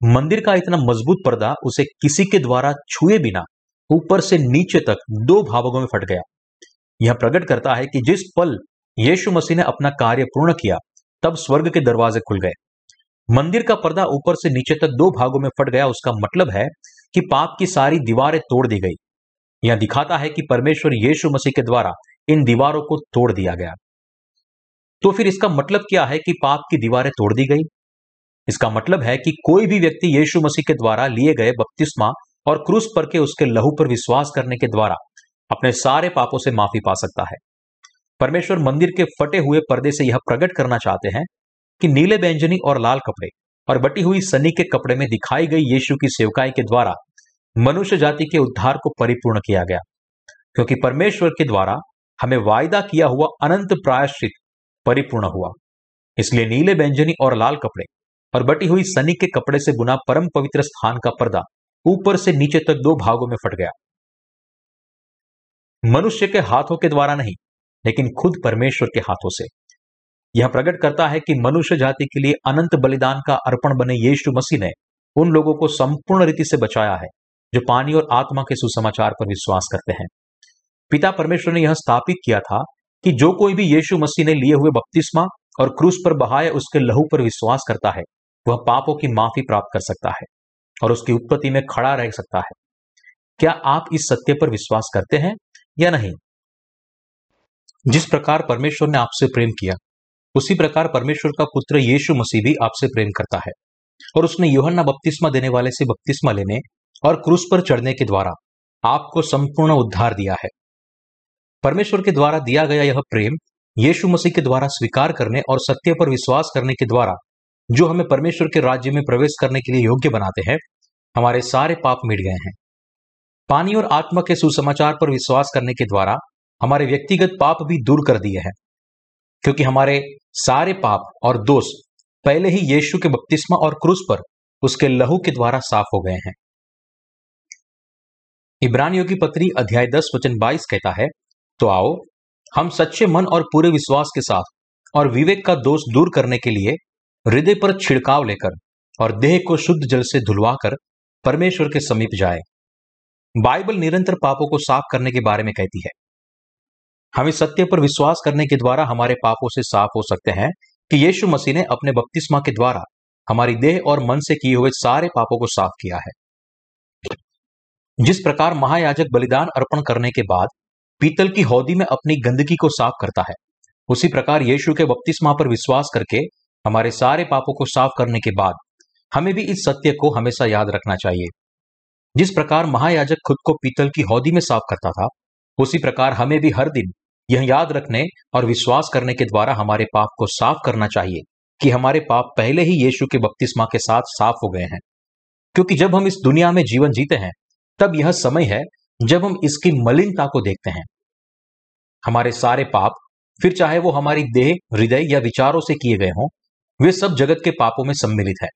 मंदिर का इतना मज़बूत पर्दा उसे किसी के द्वारा छुए बिना ऊपर से नीचे तक दो भागों में फट गया। यह प्रकट करता है कि जिस पल यीशु मसीह ने अपना कार्य पूर्ण किया, तब स्वर्ग के दरवाजे खुल गए। मंदिर का पर्दा ऊपर से नीचे तक दो भागों में फट गया, उसका मतलब है कि पाप की सारी दीवारें तोड़ दी गई। यह दिखाता है कि परमेश्वर यीशु मसीह के द्वारा इन दीवारों को तोड़ दिया गया। तो फिर इसका मतलब क्या है कि पाप की दीवारें तोड़ दी गई? इसका मतलब है कि कोई भी व्यक्ति यीशु मसीह के द्वारा लिए गए बपतिस्मा और क्रूस पर के उसके लहू पर विश्वास करने के द्वारा अपने सारे पापों से माफ़ी पा सकता है। परमेश्वर मंदिर के फटे हुए पर्दे से यह प्रकट करना चाहते हैं कि नीले व्यंजनी और लाल कपड़े और बटी हुई सनी के कपड़े में दिखाई गई यीशु की सेवकाई के द्वारा मनुष्य जाति के उद्धार को परिपूर्ण किया गया, क्योंकि परमेश्वर के द्वारा हमें वायदा किया हुआ अनंत प्रायश्चित परिपूर्ण हुआ। इसलिए नीले व्यंजनी और लाल कपड़े और बटी हुई सनी के कपड़े से बुना परम पवित्र स्थान का पर्दा ऊपर से नीचे तक दो भागों में फट गया। मनुष्य के हाथों के द्वारा नहीं, लेकिन खुद परमेश्वर के हाथों से। यह प्रकट करता है कि मनुष्य जाति के लिए अनंत बलिदान का अर्पण बने यीशु मसीह ने उन लोगों को संपूर्ण रीति से बचाया है। जो पानी और आत्मा के सुसमाचार पर विश्वास करते हैं। पिता परमेश्वर ने यह स्थापित किया था कि जो कोई भी यीशु मसीह ने लिए हुए बपतिस्मा और क्रूस पर बहाए उसके लहू पर विश्वास करता है, वह पापों की माफ़ी प्राप्त कर सकता है और उसकी उत्पत्ति में खड़ा रह सकता है। क्या आप इस सत्य पर विश्वास करते हैं या नहीं? जिस प्रकार परमेश्वर ने आपसे प्रेम किया, उसी प्रकार परमेश्वर का पुत्र यीशु मसीह भी आपसे प्रेम करता है और उसने योहन्ना बपतिस्मा देने वाले से बपतिस्मा लेने और क्रूस पर चढ़ने के द्वारा आपको संपूर्ण उद्धार दिया है। परमेश्वर के द्वारा दिया गया यह प्रेम, यीशु मसीह के द्वारा स्वीकार करने और सत्य पर विश्वास करने के द्वारा, जो हमें परमेश्वर के राज्य में प्रवेश करने के लिए योग्य बनाते हैं, हमारे सारे पाप मिट गए हैं। पानी और आत्मा के सुसमाचार पर विश्वास करने के द्वारा हमारे व्यक्तिगत पाप भी दूर कर दिए हैं, क्योंकि हमारे सारे पाप और दोष पहले ही यीशु के बपतिस्मा और क्रूस पर उसके लहू के द्वारा साफ़ हो गए हैं। इब्रानियों की पत्री अध्याय दस वचन बाईस कहता है तो आओ, हम सच्चे मन और पूरे विश्वास के साथ और विवेक का दोष दूर करने के लिए हृदय पर छिड़काव लेकर और देह को शुद्ध जल से धुलवाकर परमेश्वर के समीप जाए। बाइबल निरंतर पापों को साफ़ करने के बारे में कहती है। हम सत्य पर विश्वास करने के द्वारा हमारे पापों से साफ़ हो सकते हैं कि यीशु मसीह ने अपने बपतिस्मा के द्वारा हमारी देह और मन से किए हुए सारे पापों को साफ़ किया है। जिस प्रकार महायाजक बलिदान अर्पण करने के बाद पीतल की हौदी में अपनी गंदगी को साफ़ करता है, उसी प्रकार यीशु के बपतिस्मा पर विश्वास करके हमारे सारे पापों को साफ़ करने के बाद हमें भी इस सत्य को हमेशा याद रखना चाहिए। जिस प्रकार महायाजक खुद को पीतल की हौदी में साफ़ करता था, उसी प्रकार हमें भी हर दिन यह याद रखने और विश्वास करने के द्वारा हमारे पाप को साफ़ करना चाहिए कि हमारे पाप पहले ही यीशु के बपतिस्मा के साथ साफ़ हो गए हैं। क्योंकि जब हम इस दुनिया में जीवन जीते हैं तब यह समय है जब हम इसकी मलिनता को देखते हैं। हमारे सारे पाप, फिर चाहे वो हमारी देह, हृदय या विचारों से किए गए हों, वे सब जगत के पापों में सम्मिलित है।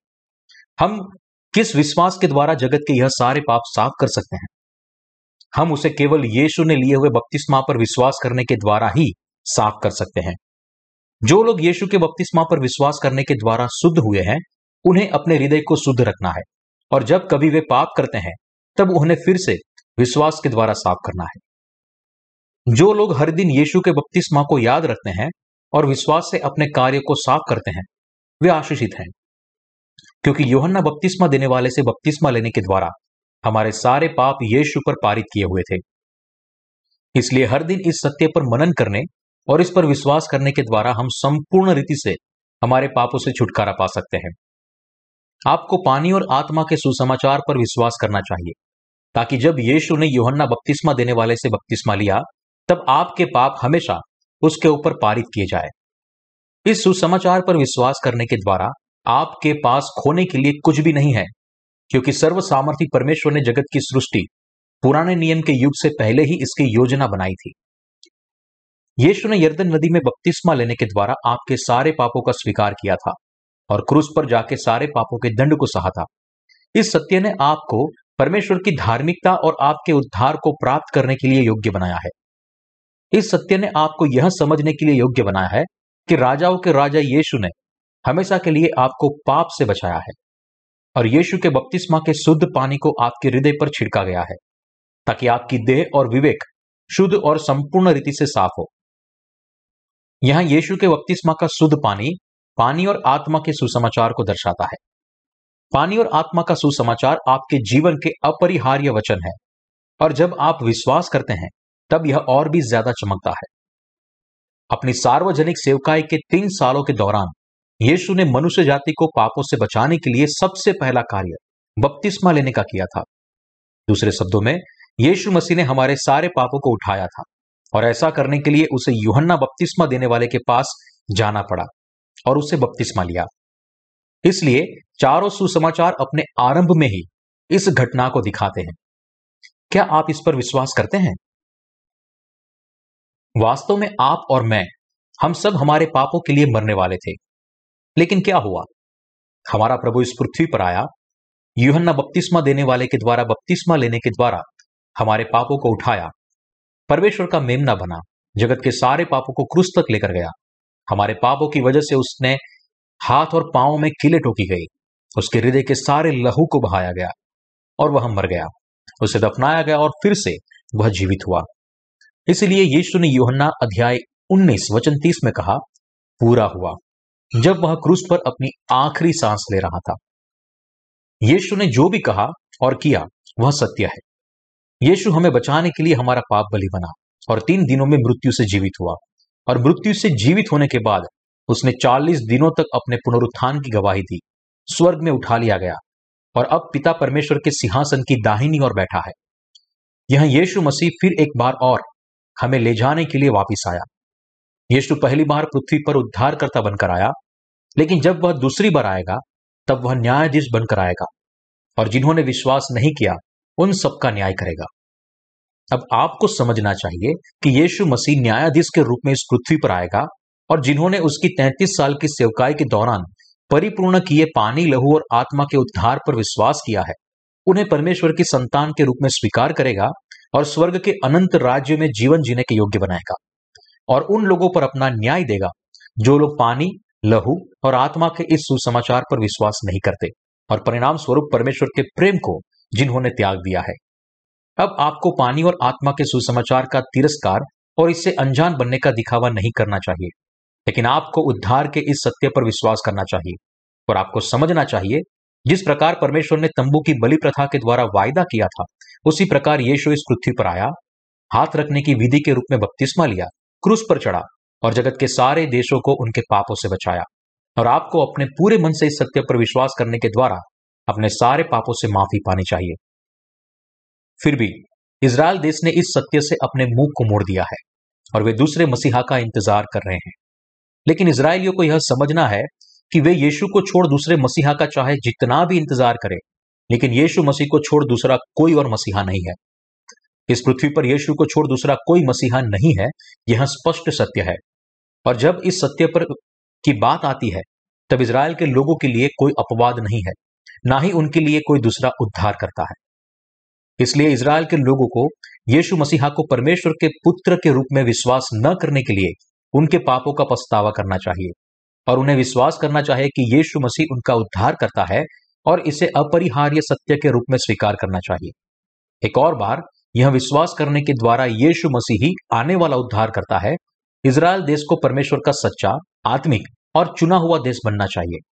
हम किस विश्वास के द्वारा जगत के यह सारे पाप साफ़ कर सकते हैं? हम उसे केवल यीशु ने लिए हुए बपतिस्मा पर विश्वास करने के द्वारा ही साफ़ कर सकते हैं। जो लोग यीशु के बपतिस्मा पर विश्वास करने के द्वारा शुद्ध हुए हैं, उन्हें अपने हृदय को शुद्ध रखना है। और जब कभी वे पाप करते हैं तब उन्हें फिर से विश्वास के द्वारा साफ़ करना है। जो लोग हर दिन यीशु के बपतिस्मा को याद रखते हैं और विश्वास से अपने कार्य को साफ़ करते हैं, वे आशीषित हैं। क्योंकि योहन्ना बपतिस्मा देने वाले से बपतिस्मा लेने के द्वारा हमारे सारे पाप यीशु पर पारित किए हुए थे। इसलिए हर दिन इस सत्य पर मनन करने और इस पर विश्वास करने के द्वारा हम संपूर्ण रीति से हमारे पापों से छुटकारा पा सकते हैं। आपको पानी और आत्मा के सुसमाचार पर विश्वास करना चाहिए, ताकि जब यीशु ने योहन्ना बपतिस्मा देने वाले से बपतिस्मा लिया, तब आपके पाप हमेशा उसके ऊपर पारित किए जाए। इस सुसमाचार पर विश्वास करने के द्वारा आपके पास खोने के लिए कुछ भी नहीं है, क्योंकि सर्व सामर्थ्य परमेश्वर ने जगत की सृष्टि, पुराने नियम के युग से पहले ही इसकी योजना बनाई थी। यीशु ने यर्दन नदी में बपतिस्मा लेने के द्वारा आपके सारे पापों का स्वीकार किया था। और क्रूस पर जाके सारे पापों के दंड को सहा था। इस सत्य ने आपको परमेश्वर की धार्मिकता और आपके उद्धार को प्राप्त करने के लिए योग्य बनाया है। इस सत्य ने आपको यह समझने के लिए योग्य बनाया है कि राजाओं के राजा यीशु ने हमेशा के लिए आपको पाप से बचाया है और यीशु के बपतिस्मा के शुद्ध पानी को आपके हृदय पर छिड़का गया है, ताकि आपकी देह और विवेक शुद्ध और संपूर्ण रीति से साफ़ हो। यहाँ यीशु के बपतिस्मा का शुद्ध पानी पानी और आत्मा के सुसमाचार को दर्शाता है। पानी और आत्मा का सुसमाचार आपके जीवन के अपरिहार्य वचन है। और जब आप विश्वास करते हैं, तब यह और भी ज़्यादा चमकता है। अपनी सार्वजनिक सेवकाई के तीन सालों के दौरान, यीशु ने मनुष्य जाति को पापों से बचाने के लिए सबसे पहला कार्य बपतिस्मा लेने का किया था। दूसरे शब्दों में, यीशु मसीह ने हमारे सारे पापों को उठाया था और ऐसा करने के लिए उसे यूहन्ना बपतिस्मा देने वाले के पास जाना पड़ा। और उसे बपतिस्मा लिया। इसलिए चारों सुसमाचार अपने आरंभ में ही इस घटना को दिखाते हैं। क्या आप इस पर विश्वास करते हैं? वास्तव में आप और मैं, हम सब हमारे पापों के लिए मरने वाले थे। लेकिन क्या हुआ? हमारा प्रभु इस पृथ्वी पर आया। यूहन्ना बपतिस्मा देने वाले के द्वारा बपतिस्मा लेने के द्वारा हमारे पापों को उठाया। परमेश्वर का मेमना बना। जगत के सारे पापों को क्रूस तक लेकर गया। हमारे पापों की वजह से उसने हाथ और पाँव में किले ठोकी गई। उसके हृदय के सारे लहू को बहाया गया और वह मर गया। उसे दफनाया गया और फिर से वह जीवित हुआ। इसलिए यीशु ने योहन्ना अध्याय 19 वचन 30 में कहा, पूरा हुआ, जब वह क्रूस पर अपनी आखिरी सांस ले रहा था। यीशु ने जो भी कहा और किया, वह सत्य है। यीशु हमें बचाने के लिए हमारा पाप बलि बना और तीन दिनों में मृत्यु से जीवित हुआ। और मृत्यु से जीवित होने के बाद उसने चालीस दिनों तक अपने पुनरुत्थान की गवाही दी, स्वर्ग में उठा लिया गया और अब पिता परमेश्वर के सिंहासन की दाहिनी ओर बैठा है। यह यीशु मसीह फिर एक बार और हमें ले जाने के लिए वापिस आया। यीशु पहली बार पृथ्वी पर उद्धारकर्ता बनकर आया, लेकिन जब वह दूसरी बार आएगा, तब वह न्यायाधीश बनकर आएगा और जिन्होंने विश्वास नहीं किया, उन सबका न्याय करेगा। अब आपको समझना चाहिए कि यीशु मसीह न्यायाधीश के रूप में इस पृथ्वी पर आएगा और जिन्होंने उसकी तैंतीस साल की सेवकाई के दौरान परिपूर्ण किए पानी, लहू और आत्मा के उद्धार पर विश्वास किया है, उन्हें परमेश्वर की संतान के रूप में स्वीकार करेगा और स्वर्ग के अनंत राज्य में जीवन जीने के योग्य बनाएगा और उन लोगों पर अपना न्याय देगा, जो लोग पानी, लहू और आत्मा के इस सुसमाचार पर विश्वास नहीं करते और परिणाम स्वरूप परमेश्वर के प्रेम को जिन्होंने त्याग दिया है। अब आपको पानी और आत्मा के सुसमाचार का तिरस्कार और इससे अनजान बनने का दिखावा नहीं करना चाहिए। लेकिन आपको उद्धार के इस सत्य पर विश्वास करना चाहिए और आपको समझना चाहिए, जिस प्रकार परमेश्वर ने तंबू की बलि प्रथा के द्वारा वायदा किया था, उसी प्रकार यीशु इस पृथ्वी पर आया, हाथ रखने की विधि के रूप में बपतिस्मा लिया, क्रूस पर चढ़ा और जगत के सारे देशों को उनके पापों से बचाया और आपको अपने पूरे मन से इस सत्य पर विश्वास करने के द्वारा अपने सारे पापों से माफ़ी पानी चाहिए। फिर भी इसराइल देश ने इस सत्य से अपने मुँह को मोड़ दिया है और वे दूसरे मसीहा का इंतज़ार कर रहे हैं। लेकिन इसराइलियों को यह समझना है कि वे यीशु को छोड़ दूसरे मसीहा का चाहे जितना भी इंतज़ार करें, लेकिन यीशु मसीह को छोड़ दूसरा कोई और मसीहा नहीं है। इस पृथ्वी पर यीशु को छोड़ दूसरा कोई मसीहा नहीं है, यह स्पष्ट सत्य है। और जब इस सत्य पर की बात आती है, तब इसराइल के लोगों के लिए कोई अपवाद नहीं है, ना ही उनके लिए कोई दूसरा उद्धार करता है। इसलिए इसराइल के लोगों को यीशु मसीहा को परमेश्वर के पुत्र के रूप में विश्वास न करने के लिए उनके पापों का पछतावा करना चाहिए। और उन्हें विश्वास करना चाहिए कि यीशु मसीह उनका उद्धार करता है और इसे अपरिहार्य सत्य के रूप में स्वीकार करना चाहिए। एक और बार, यह विश्वास करने के द्वारा यीशु मसीह ही आने वाला उद्धार करता है। इसराइल देश को परमेश्वर का सच्चा, आत्मिक और चुना हुआ देश बनना चाहिए।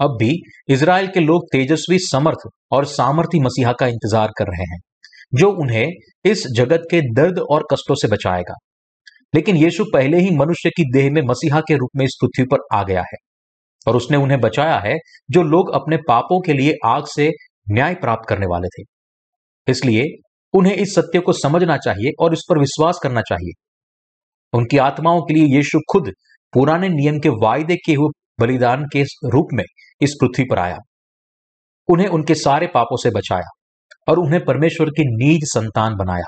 अब भी इसराइल के लोग तेजस्वी, समर्थ और सामर्थी मसीहा का इंतज़ार कर रहे हैं, जो उन्हें इस जगत के दर्द और कष्टों से बचाएगा। लेकिन यीशु पहले ही मनुष्य की देह में मसीहा के रूप में इस पृथ्वी पर आ गया है और उसने उन्हें बचाया है, जो लोग अपने पापों के लिए आग से न्याय प्राप्त करने वाले थे। इसलिए उन्हें इस सत्य को समझना चाहिए और इस पर विश्वास करना चाहिए। उनकी आत्माओं के लिए यीशु खुद पुराने नियम के वायदे किए हुए बलिदान के रूप में इस पृथ्वी पर आया, उन्हें उनके सारे पापों से बचाया और उन्हें परमेश्वर की नीज संतान बनाया।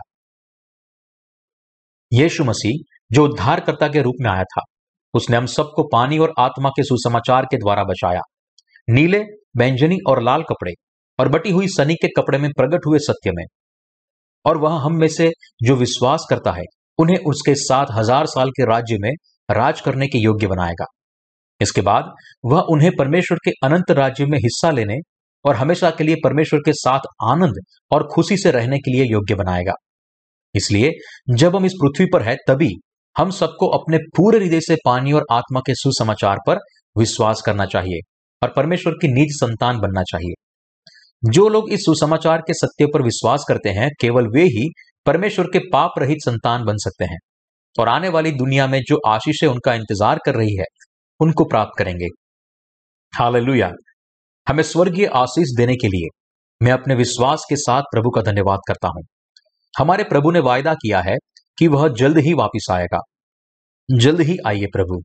यीशु मसीह, जो उद्धारकर्ता के रूप में आया था, उसने हम सबको पानी और आत्मा के सुसमाचार के द्वारा बचाया। नीले, बैंजनी और लाल कपड़े और बटी हुई सनी के कपड़े में प्रकट हुए सत्य में। और वह हम में से जो विश्वास करता है, उन्हें उसके साथ हज़ार साल के राज्य में राज करने के योग्य बनाएगा। इसके बाद वह उन्हें परमेश्वर के अनंत राज्य में हिस्सा लेने और हमेशा के लिए परमेश्वर के साथ आनंद और खुशी से रहने के लिए योग्य बनाएगा। इसलिए जब हम इस पृथ्वी पर है, तभी हम सबको अपने पूरे हृदय से पानी और आत्मा के सुसमाचार पर विश्वास करना चाहिए और परमेश्वर की निज संतान बनना चाहिए। जो लोग इस सुसमाचार के सत्य पर विश्वास करते हैं, केवल वे ही परमेश्वर के पाप रहित संतान बन सकते हैं। और आने वाली दुनिया में जो आशीषें उनका इंतज़ार कर रही है उनको प्राप्त करेंगे। हालेलुया। हमें स्वर्गीय आशीष देने के लिए मैं अपने विश्वास के साथ प्रभु का धन्यवाद करता हूँ। हमारे प्रभु ने वायदा किया है कि वह जल्द ही वापिस आएगा। जल्द ही आइए प्रभु।